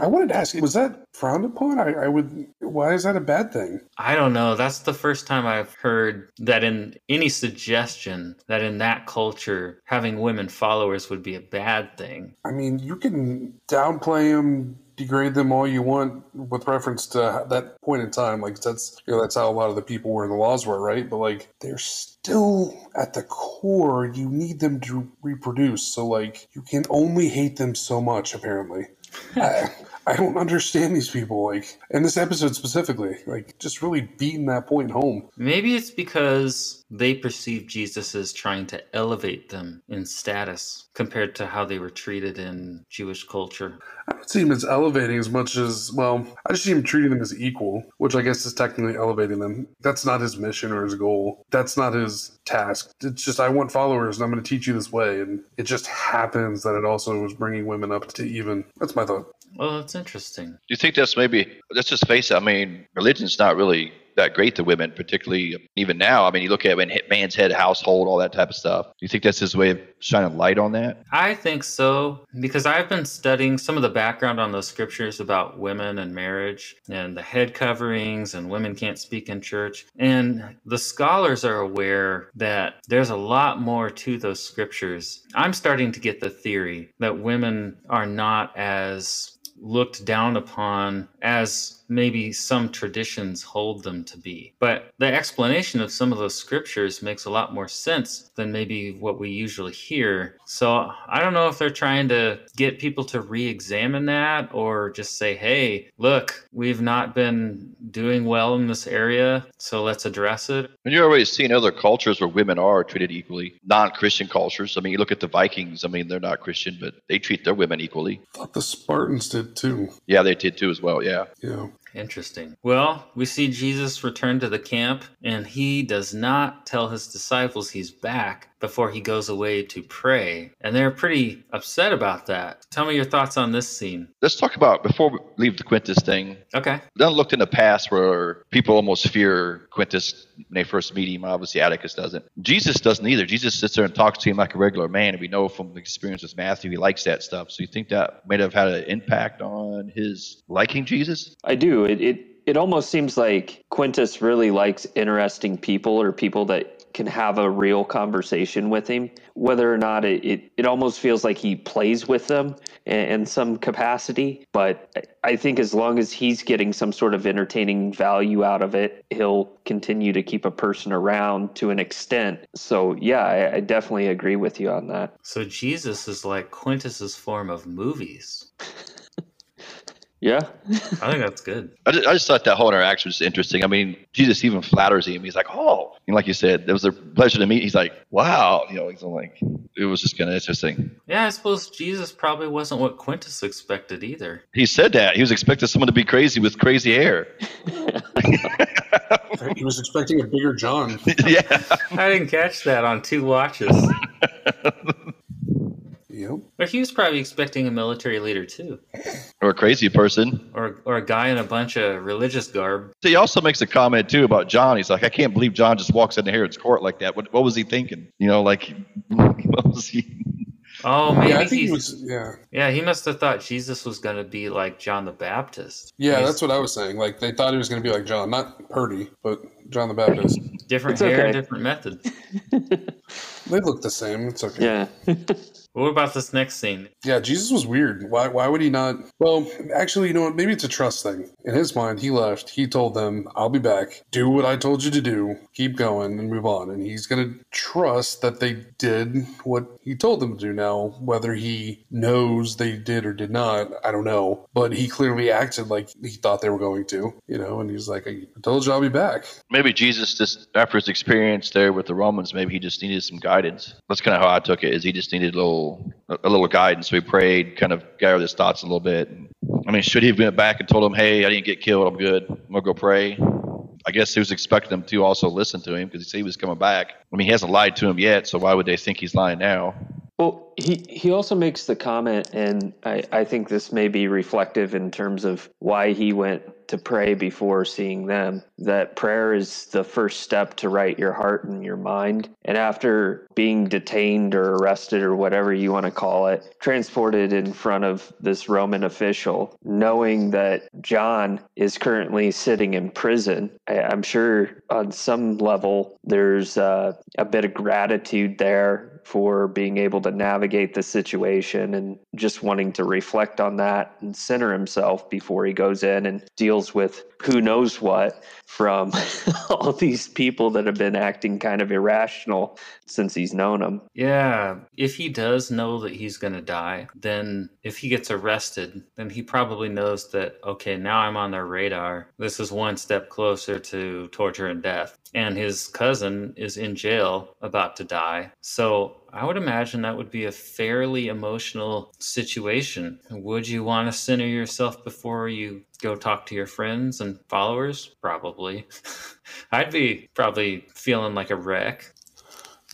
I wanted to ask, was that frowned upon? I, I would. Why is that a bad thing? I don't know. That's the first time I've heard that in any suggestion that in that culture, having women followers would be a bad thing. I mean, you can downplay them, degrade them all you want with reference to that point in time. Like that's you know that's how a lot of the people were in the laws were, right? But like they're still at the core. You need them to reproduce. So like you can only hate them so much. Apparently, I, I don't understand these people. Like in this episode specifically, like just really beating that point home. Maybe it's because they perceive Jesus as trying to elevate them in status compared to how they were treated in Jewish culture. I don't see him as elevating as much as well. I just see him treating them as equal, which I guess is technically elevating them. That's not his mission or his goal. That's not his task. It's just I want followers and I'm going to teach you this way, and it just happens that it also was bringing women up to even. That's my thought. Well, that's interesting. Do you think that's maybe? Let's just face it. I mean, religion's not really that great to women, particularly even now. I mean, you look at when man's head household, all that type of stuff. Do you think that's his way of shining light on that? I think so because I've been studying some of the background on those scriptures about women and marriage and the head coverings and women can't speak in church. And the scholars are aware that there's a lot more to those scriptures. I'm starting to get the theory that women are not as looked down upon as maybe some traditions hold them to be. But the explanation of some of those scriptures makes a lot more sense than maybe what we usually hear. So I don't know if they're trying to get people to re examine that or just say, hey, look, we've not been doing well in this area, so let's address it. And you're already seeing other cultures where women are treated equally, non Christian cultures. I mean, you look at the Vikings, I mean, they're not Christian, but they treat their women equally. I thought the Spartans did too. Yeah, they did too, as well. Yeah. Yeah. Interesting. Well, we see Jesus return to the camp, and he does not tell his disciples he's back before he goes away to pray. And they're pretty upset about that. Tell me your thoughts on this scene. Let's talk about, before we leave the Quintus thing, Okay. done looked in the past where people almost fear Quintus when they first meet him. Obviously, Atticus doesn't. Jesus doesn't either. Jesus sits there and talks to him like a regular man, and we know from the experience with Matthew, he likes that stuff. So you think that might have had an impact on his liking Jesus? I do. It, it it almost seems like Quintus really likes interesting people or people that can have a real conversation with him. Whether or not it, it, it almost feels like he plays with them in, in some capacity. But I- think as long as he's getting some sort of entertaining value out of it, he'll continue to keep a person around to an extent. So, yeah, I, I definitely agree with you on that. So Jesus is like Quintus's form of movies. Yeah. I think that's good. I just, I just thought that whole interaction was interesting. I mean, Jesus even flatters him. He's like, "Oh," and like you said, it was a pleasure to meet. He's like, "Wow," you know. He's like, it was just kind of interesting. Yeah, I suppose Jesus probably wasn't what Quintus expected either. He said that he was expecting someone to be crazy with crazy hair. He was expecting a bigger John. yeah, I didn't catch that on two watches. Yep. There But he was probably expecting a military leader too, Or a crazy person. or or a guy in a bunch of religious garb. He also makes a comment too about John. He's like, I can't believe John just walks into Herod's court like that. What, what was he thinking? You know, like, what was he? Oh, maybe yeah, I think he, he was. Yeah, yeah, he must have thought Jesus was going to be like John the Baptist. yeah, He's that's what I was saying. Like they thought he was going to be like John, not Purdy, but John the Baptist. different It's hair, okay. different method. they look the same. It's okay. Yeah. What about this next scene? Yeah, Jesus was weird. Why why would he not? Well, actually, you know what? Maybe it's a trust thing. In his mind, he left. He told them, "I'll be back. Do what I told you to do. Keep going and move on." And he's going to trust that they did what he told them to do. Now, whether he knows they did or did not, I don't know. But he clearly acted like he thought they were going to, you know. And he's like, "I told you I'll be back." Maybe Jesus just after his experience there with the Romans, maybe he just needed some guidance. That's kind of how I took it. Is he just needed a little a little guidance? We prayed, kind of gathered his thoughts a little bit. I mean, should he have went back and told him, "Hey, I didn't get killed. I'm good. I'm gonna go pray." I guess he was expecting them to also listen to him because he said he was coming back. I mean, he hasn't lied to him yet, so why would they think he's lying now? Well, he, he also makes the comment, and I, I think this may be reflective in terms of why he went to pray before seeing them, that prayer is the first step to right your heart and your mind. And after being detained or arrested or whatever you want to call it, transported in front of this Roman official, knowing that John is currently sitting in prison, I, I'm sure on some level there's uh, a bit of gratitude there for being able to navigate the situation and just wanting to reflect on that and center himself before he goes in and deals with who knows what from all these people that have been acting kind of irrational since he's known them. Yeah, if he does know that he's going to die, then if he gets arrested, then he probably knows that, okay, now I'm on their radar. This is one step closer to torture and death. And his cousin is in jail about to die. So I would imagine that would be a fairly emotional situation. Would you want to center yourself before you go talk to your friends and followers? Probably. I'd be probably feeling like a wreck.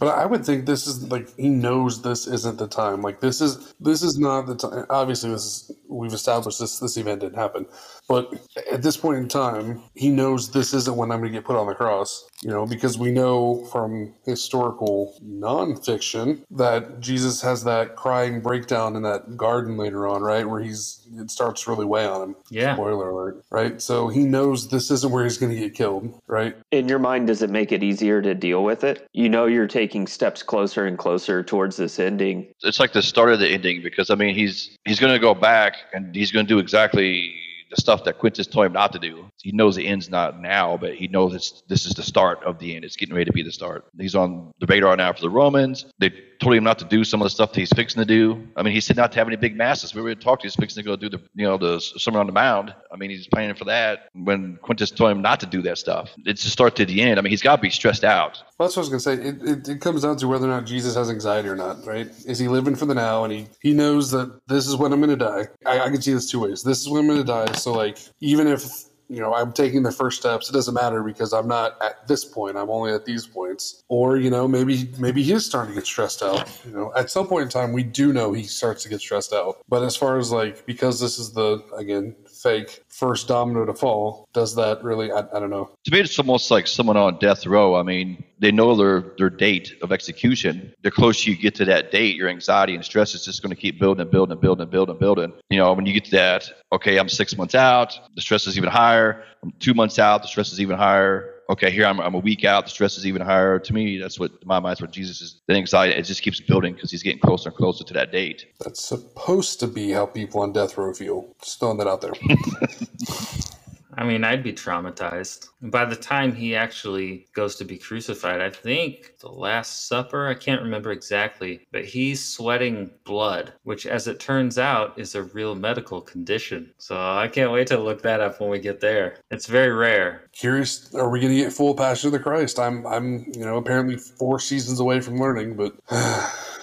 But I would think this is like he knows this isn't the time. Like this is this is not the time. Obviously, this is we've established this this event didn't happen. But at this point in time, he knows this isn't when I'm going to get put on the cross. You know, because we know from historical nonfiction that Jesus has that crying breakdown in that garden later on, right, where he's it starts really weigh on him. Yeah. Spoiler alert, right? So he knows this isn't where he's going to get killed, right? In your mind, does it make it easier to deal with it? You know, you're taking steps closer and closer towards this ending. It's like the start of the ending because I mean he's he's going to go back and he's going to do exactly the stuff that Quintus told him not to do. He knows the end's not now, but he knows it's, this is the start of the end. It's getting ready to be the start. He's on the radar now for the Romans. They told him not to do some of the stuff that he's fixing to do. I mean, he said not to have any big masses. We were talking. He's fixing to go do the you know the Sermon on the Mount. I mean, he's planning for that. When Quintus told him not to do that stuff, it's the start to the end. I mean, he's got to be stressed out. Well, that's what I was gonna say. It, it, it comes down to whether or not Jesus has anxiety or not, right? Is he living for the now, and he he knows that this is when I'm gonna die. I, I can see this two ways. This is when I'm gonna die. So like, even if you know I'm taking the first steps, it doesn't matter because I'm not at this point. I'm only at these points. Or you know, maybe maybe he is starting to get stressed out. You know, at some point in time, we do know he starts to get stressed out. But as far as like, because this is the again fake first domino to fall, does that really? I, I don't know. To me, it's almost like someone on death row. I mean, they know their their date of execution. The closer you get to that date, your anxiety and stress is just going to keep building and building and building and building and building. You know, when you get to that, okay, I'm six months out, the stress is even higher. I'm two months out, the stress is even higher. Okay, here I'm, I'm a week out, the stress is even higher. To me, that's what in my mind, that's what Jesus is. The anxiety it just keeps building because he's getting closer and closer to that date. That's supposed to be how people on death row feel. Just throwing that out there. I mean, I'd be traumatized. By the time he actually goes to be crucified, I think the Last Supper, I can't remember exactly, but he's sweating blood, which, as it turns out, is a real medical condition. So I can't wait to look that up when we get there. It's very rare. Curious, are we going to get full Passion of the Christ? I'm, I'm, you know, apparently four seasons away from learning, but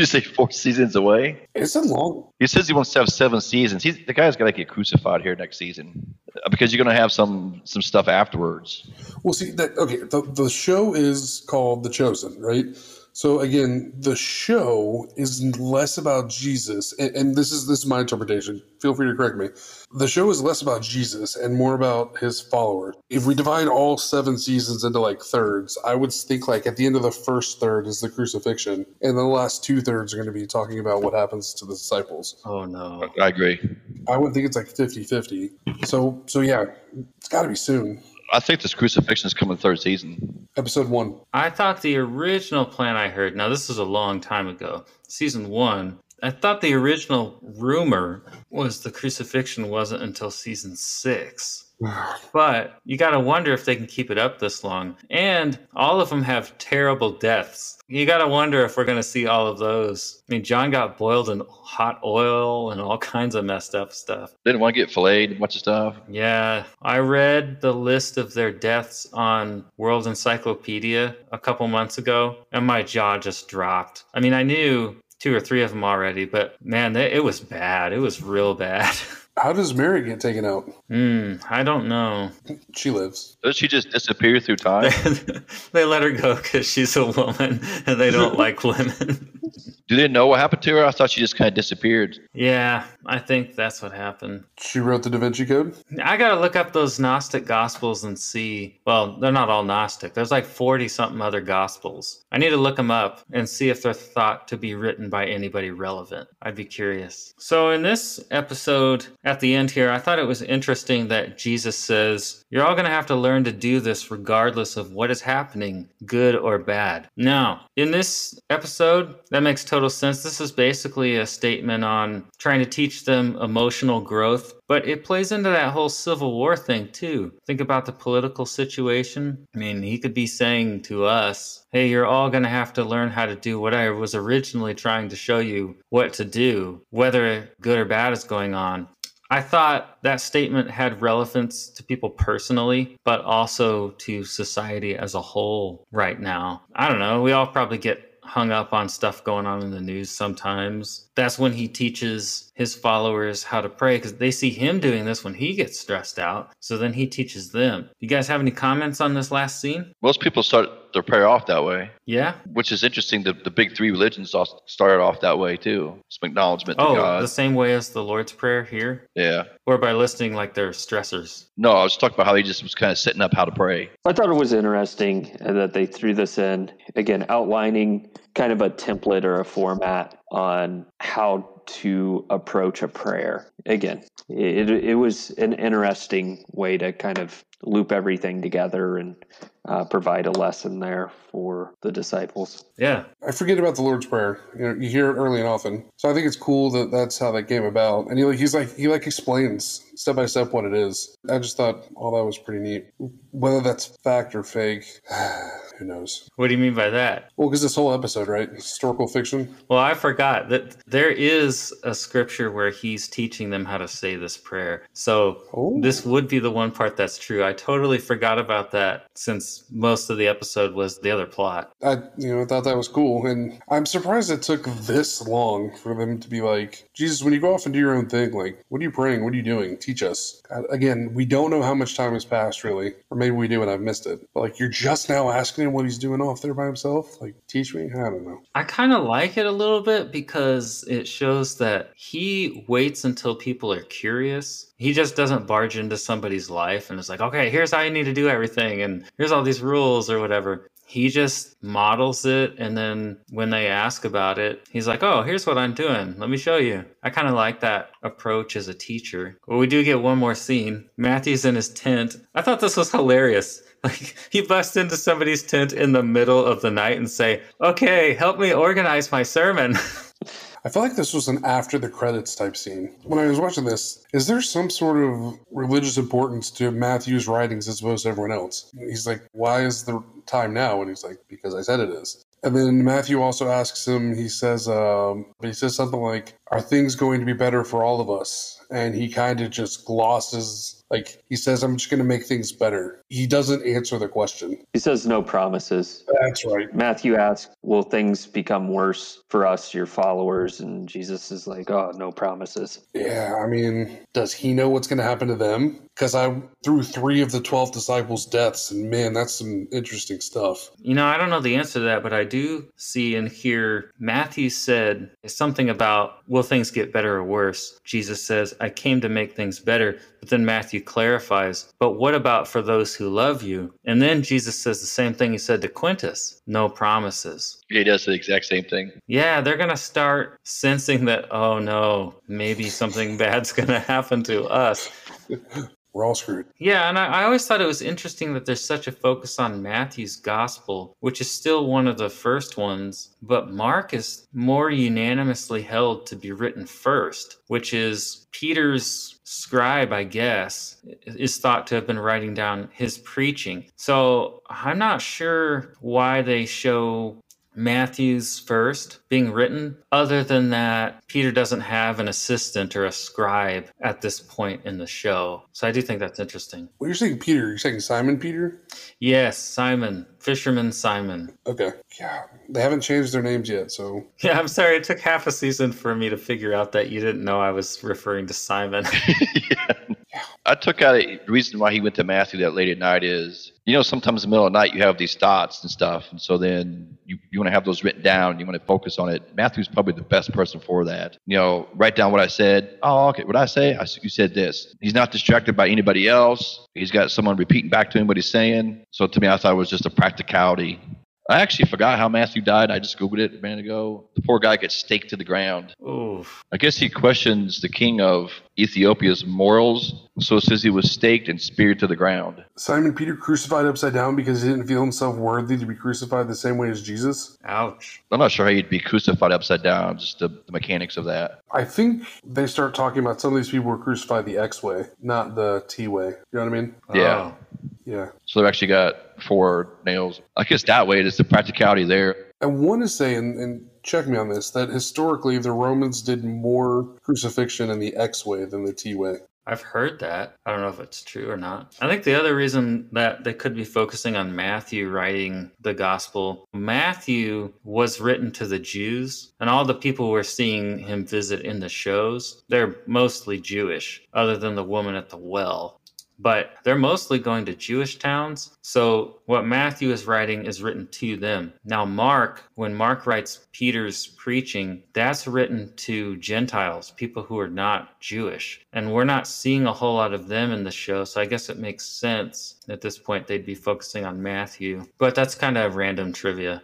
You say four seasons away? it's a long. He says he wants to have seven seasons. He's, the guy's got to get crucified here next season Uh, because you're going to have some some stuff afterwards. Well, see that okay. The, the show is called The Chosen, right? So again, the show is less about Jesus, and, and this is this is my interpretation. Feel free to correct me. The show is less about Jesus and more about his followers. If we divide all seven seasons into like thirds, I would think like at the end of the first third is the crucifixion, and the last two thirds are going to be talking about what happens to the disciples. Oh no. I agree. I would think it's like 50-50. So so yeah, it's got to be soon. I think this crucifixion is coming third season. Episode one. I thought the original plan I heard, now this is a long time ago, season one, I thought the original rumor was the crucifixion wasn't until season six. But you got to wonder if they can keep it up this long. And all of them have terrible deaths. You got to wonder if we're going to see all of those. I mean, John got boiled in hot oil and all kinds of messed up stuff. Didn't want to get filleted, a bunch of stuff. Yeah, I read the list of their deaths on World Encyclopedia a couple months ago, and my jaw just dropped. I mean, I knew two or three of them already, but man, they, it was bad. It was real bad. How does Mary get taken out? Hmm, I don't know. She lives. Does she just disappear through time? they let her go because she's a woman and they don't like women. Do they know what happened to her? I thought she just kind of disappeared. yeah, I think that's what happened. She wrote the Da Vinci Code. I gotta look up those Gnostic Gospels and see. Well, they're not all Gnostic. There's like 40 something other Gospels. I need to look them up and see if they're thought to be written by anybody relevant. I'd be curious. So, in this episode, at the end here, I thought it was interesting that Jesus says, You're all gonna have to learn to do this regardless of what is happening, good or bad. Now, in this episode, that makes total sense. This is basically a statement on trying to teach them emotional growth, but it plays into that whole Civil War thing too. Think about the political situation. I mean, he could be saying to us, hey, you're all going to have to learn how to do what I was originally trying to show you what to do, whether good or bad is going on. I thought that statement had relevance to people personally, but also to society as a whole right now. I don't know. We all probably get hung up on stuff going on in the news sometimes. That's when he teaches his followers how to pray because they see him doing this when he gets stressed out. So then he teaches them. You guys have any comments on this last scene? Most people start their prayer off that way, Yeah? which is interesting. The, the big three religions all started off that way too. Some acknowledgement to Oh, God. the same way as the Lord's Prayer here? Yeah. Or by listing like their stressors? No, I was talking about how he just was kind of setting up how to pray. I thought it was interesting uh, that they threw this in again, outlining kind of a template or a format on how to approach a prayer. Again, it, it was an interesting way to kind of loop everything together and uh, provide a lesson there for the disciples. Yeah. I forget about the Lord's Prayer. You know, you hear it early and often. So I think it's cool that that's how that came about. And he like he's like he like explains step by step what it is. I just thought all that was pretty neat. Whether that's fact or fake, who knows? What do you mean by that? Well, because this whole episode, right? Historical fiction. Well, I forgot that there is a scripture where he's teaching them how to say this prayer. So Oh. this would be the one part that's true. I totally forgot about that since most of the episode was the other plot. I you know thought that was cool, and I'm surprised it took this long for them to be like, Jesus, when you go off and do your own thing, like, what are you praying? What are you doing? Teach us. Again, we don't know how much time has passed, really, or maybe we do and I've missed it. But like, you're just now asking him what he's doing off there by himself. Like, teach me. I don't know. I kind of like it a little bit because it shows that he waits until people are curious. He just doesn't barge into somebody's life and is like, okay, here's how you need to do everything, and here's all these rules or whatever. He just models it, and then when they ask about it, he's like, oh, here's what I'm doing. Let me show you. I kind of like that approach as a teacher. Well, we do get one more scene. Matthew's in his tent. I thought this was hilarious. Like he busts into somebody's tent in the middle of the night and say, "Okay, help me organize my sermon." I feel like this was an after the credits type scene. When I was watching this, is there some sort of religious importance to Matthew's writings as opposed to everyone else? He's like, why is the time now? And he's like, because I said it is. And then Matthew also asks him, he says, um, he says something like, are things going to be better for all of us? And he kind of just glosses, like, he says, I'm just going to make things better. He doesn't answer the question. He says no promises. That's right. Matthew asks, Will things become worse for us, your followers? And Jesus is like, Oh, no promises. Yeah, I mean, does he know what's going to happen to them? Because I threw three of the 12 disciples' deaths, and man, that's some interesting stuff. You know, I don't know the answer to that, but I do see and hear Matthew said something about will things get better or worse? Jesus says, I came to make things better. But then Matthew clarifies, but what about for those who love you? And then Jesus says the same thing he said to Quintus no promises. He does the exact same thing. Yeah, they're going to start sensing that, oh no, maybe something bad's going to happen to us. We're all screwed. Yeah, and I, I, always thought it was interesting that there's such a focus on Matthew's gospel, which is still one of the first ones, but Mark is more unanimously held to be written first, which is Peter's scribe, I guess, is thought to have been writing down his preaching. So I'm not sure why they show Matthew's first being written. Other than that, Peter doesn't have an assistant or a scribe at this point in the show. So I do think that's interesting. Well, you're saying Peter. You're saying Simon Peter? Yes, Simon. Fisherman Simon. Okay. Yeah. They haven't changed their names yet, so. Yeah, I'm sorry. It took half a season for me to figure out that you didn't know I was referring to Simon. yeah. I took out a, reason why he went to Matthew that late at night is, you know, sometimes in the middle of the night you have these thoughts and stuff. And so then you, you want to have those written down. You want to focus on it. Matthew's probably the best person for that. You know, write down what I said. Oh, okay. What I say? I, you said this. He's not distracted by anybody else. He's got someone repeating back to him what he's saying. So to me, I thought it was just a practicality I actually forgot how Matthew died. I just googled it a minute ago. The poor guy gets staked to the ground. Oof. I guess he questions the king of Ethiopia's morals, so it says he was staked and speared to the ground. Simon Peter crucified upside down because he didn't feel himself worthy to be crucified the same way as Jesus. Ouch. I'm not sure how he'd be crucified upside down, just the, the mechanics of that. I think they start talking about some of these people were crucified the X way, not the T way. You know what I mean? Yeah. Oh. Yeah. So they've actually got four nails. I guess that way it is the practicality there. I want to say, and, and check me on this, that historically the Romans did more crucifixion in the X way than the T way. I've heard that. I don't know if it's true or not. I think the other reason that they could be focusing on Matthew writing the gospel, Matthew was written to the Jews, and all the people we're seeing him visit in the shows, they're mostly Jewish, other than the woman at the well but they're mostly going to Jewish towns. So what Matthew is writing is written to them. Now, Mark, when Mark writes Peter's preaching, that's written to Gentiles, people who are not Jewish. And we're not seeing a whole lot of them in the show. So I guess it makes sense at this point they'd be focusing on Matthew. But that's kind of random trivia.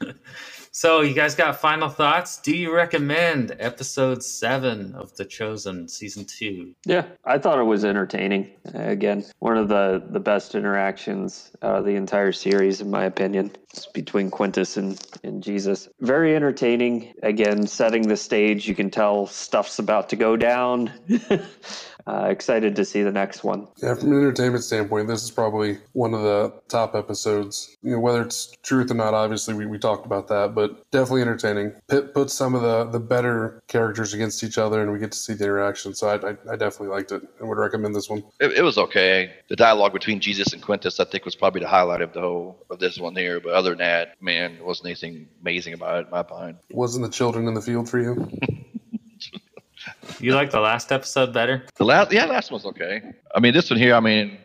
So, you guys got final thoughts? Do you recommend episode seven of The Chosen, season two? Yeah, I thought it was entertaining. Again, one of the the best interactions of the entire series, in my opinion, it's between Quintus and and Jesus. Very entertaining. Again, setting the stage. You can tell stuff's about to go down. uh, excited to see the next one. Yeah, from an entertainment standpoint, this is probably one of the top episodes. You know, whether it's truth or not, obviously we, we talked about that, but definitely entertaining. Pit puts some of the the better characters against each other, and we get to see the interaction. So I, I, I definitely liked it and would recommend this one. It, it, was okay. The dialogue between Jesus and Quintus, I think, was probably the highlight of the whole of this one here. But other than that, man, wasn't anything amazing about it, in my opinion. Wasn't the children in the field for you? You like the last episode better? The last, yeah, last one was okay. I mean, this one here, I mean,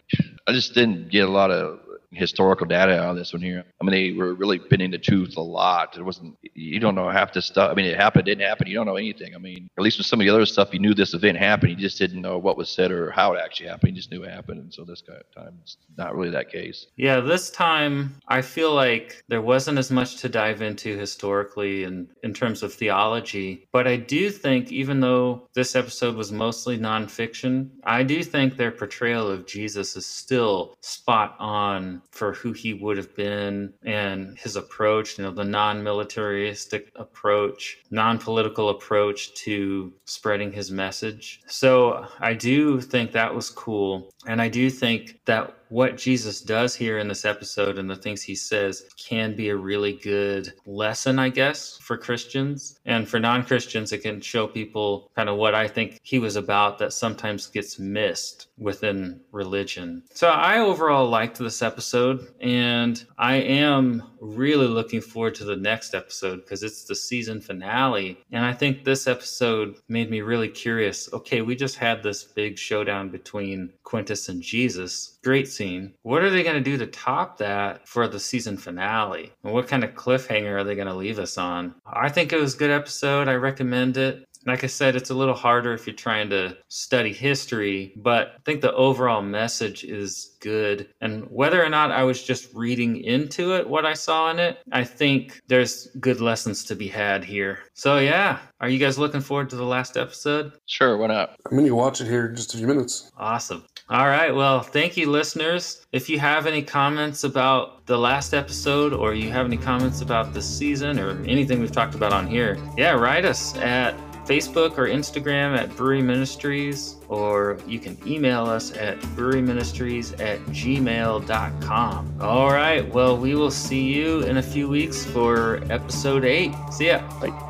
I just didn't get a lot of historical data on this one here. I mean, they were really bending the truth a lot. It wasn't, you don't know half this stuff. I mean, it happened, it didn't happen. You don't know anything. I mean, at least with some of the other stuff, you knew this event happened. You just didn't know what was said or how it actually happened. You just knew it happened. And so this time, it's not really that case. Yeah, this time, I feel like there wasn't as much to dive into historically and in terms of theology. But I do think, even though this episode was mostly nonfiction, I do think their portrayal of Jesus is still spot on for who he would have been and his approach, you know, the non militaristic approach, non political approach to spreading his message. So I do think that was cool. And I do think that what Jesus does here in this episode and the things he says can be a really good lesson, I guess, for Christians. And for non Christians, it can show people kind of what I think he was about that sometimes gets missed within religion. So I overall liked this episode, and I am really looking forward to the next episode because it's the season finale. And I think this episode made me really curious. Okay, we just had this big showdown between Quintus and Jesus. Great scene. What are they going to do to top that for the season finale? And what kind of cliffhanger are they going to leave us on? I think it was a good episode. I recommend it like I said, it's a little harder if you're trying to study history, but I think the overall message is good. And whether or not I was just reading into it, what I saw in it, I think there's good lessons to be had here. So, yeah, are you guys looking forward to the last episode? Sure, why not? I'm going to watch it here in just a few minutes. Awesome. All right. Well, thank you, listeners. If you have any comments about the last episode or you have any comments about this season or anything we've talked about on here, yeah, write us at Facebook or Instagram at Brewery Ministries, or you can email us at breweryministries at gmail.com. All right. Well, we will see you in a few weeks for episode eight. See ya. Bye.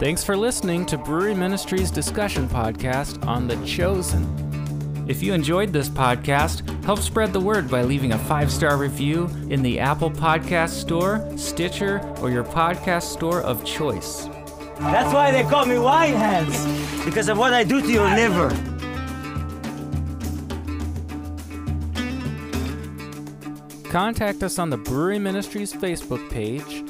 Thanks for listening to Brewery Ministries discussion podcast on The Chosen. If you enjoyed this podcast, help spread the word by leaving a five star review in the Apple Podcast Store, Stitcher, or your podcast store of choice. That's why they call me wine hands, because of what I do to your liver. Contact us on the Brewery Ministries Facebook page,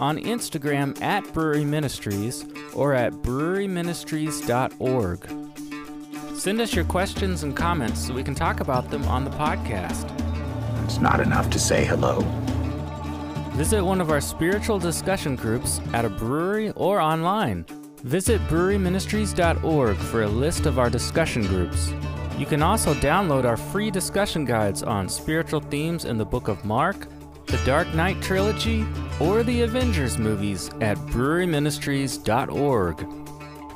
on Instagram at Brewery Ministries, or at breweryministries.org. Send us your questions and comments so we can talk about them on the podcast. It's not enough to say hello. Visit one of our spiritual discussion groups at a brewery or online. Visit breweryministries.org for a list of our discussion groups. You can also download our free discussion guides on spiritual themes in the book of Mark, the Dark Knight trilogy, or the Avengers movies at breweryministries.org.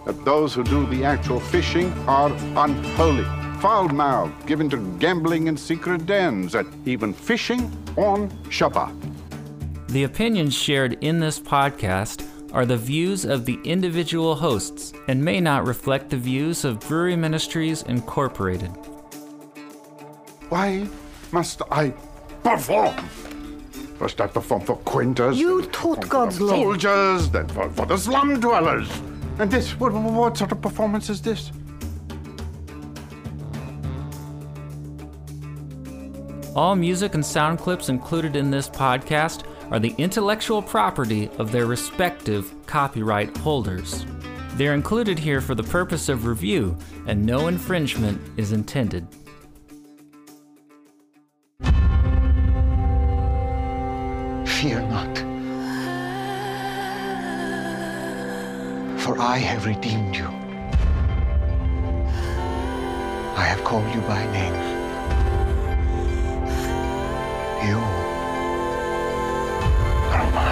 That those who do the actual fishing are unholy, foul-mouthed, given to gambling in secret dens, and even fishing on Shabbat. The opinions shared in this podcast are the views of the individual hosts and may not reflect the views of Brewery Ministries Incorporated. Why must I perform? First I perform for Quintus. You taught God's for law. Soldiers, then for, for the slum dwellers. And this, what, what sort of performance is this? All music and sound clips included in this podcast are the intellectual property of their respective copyright holders. They're included here for the purpose of review, and no infringement is intended. Fear not. For I have redeemed you. I have called you by name. You Roma.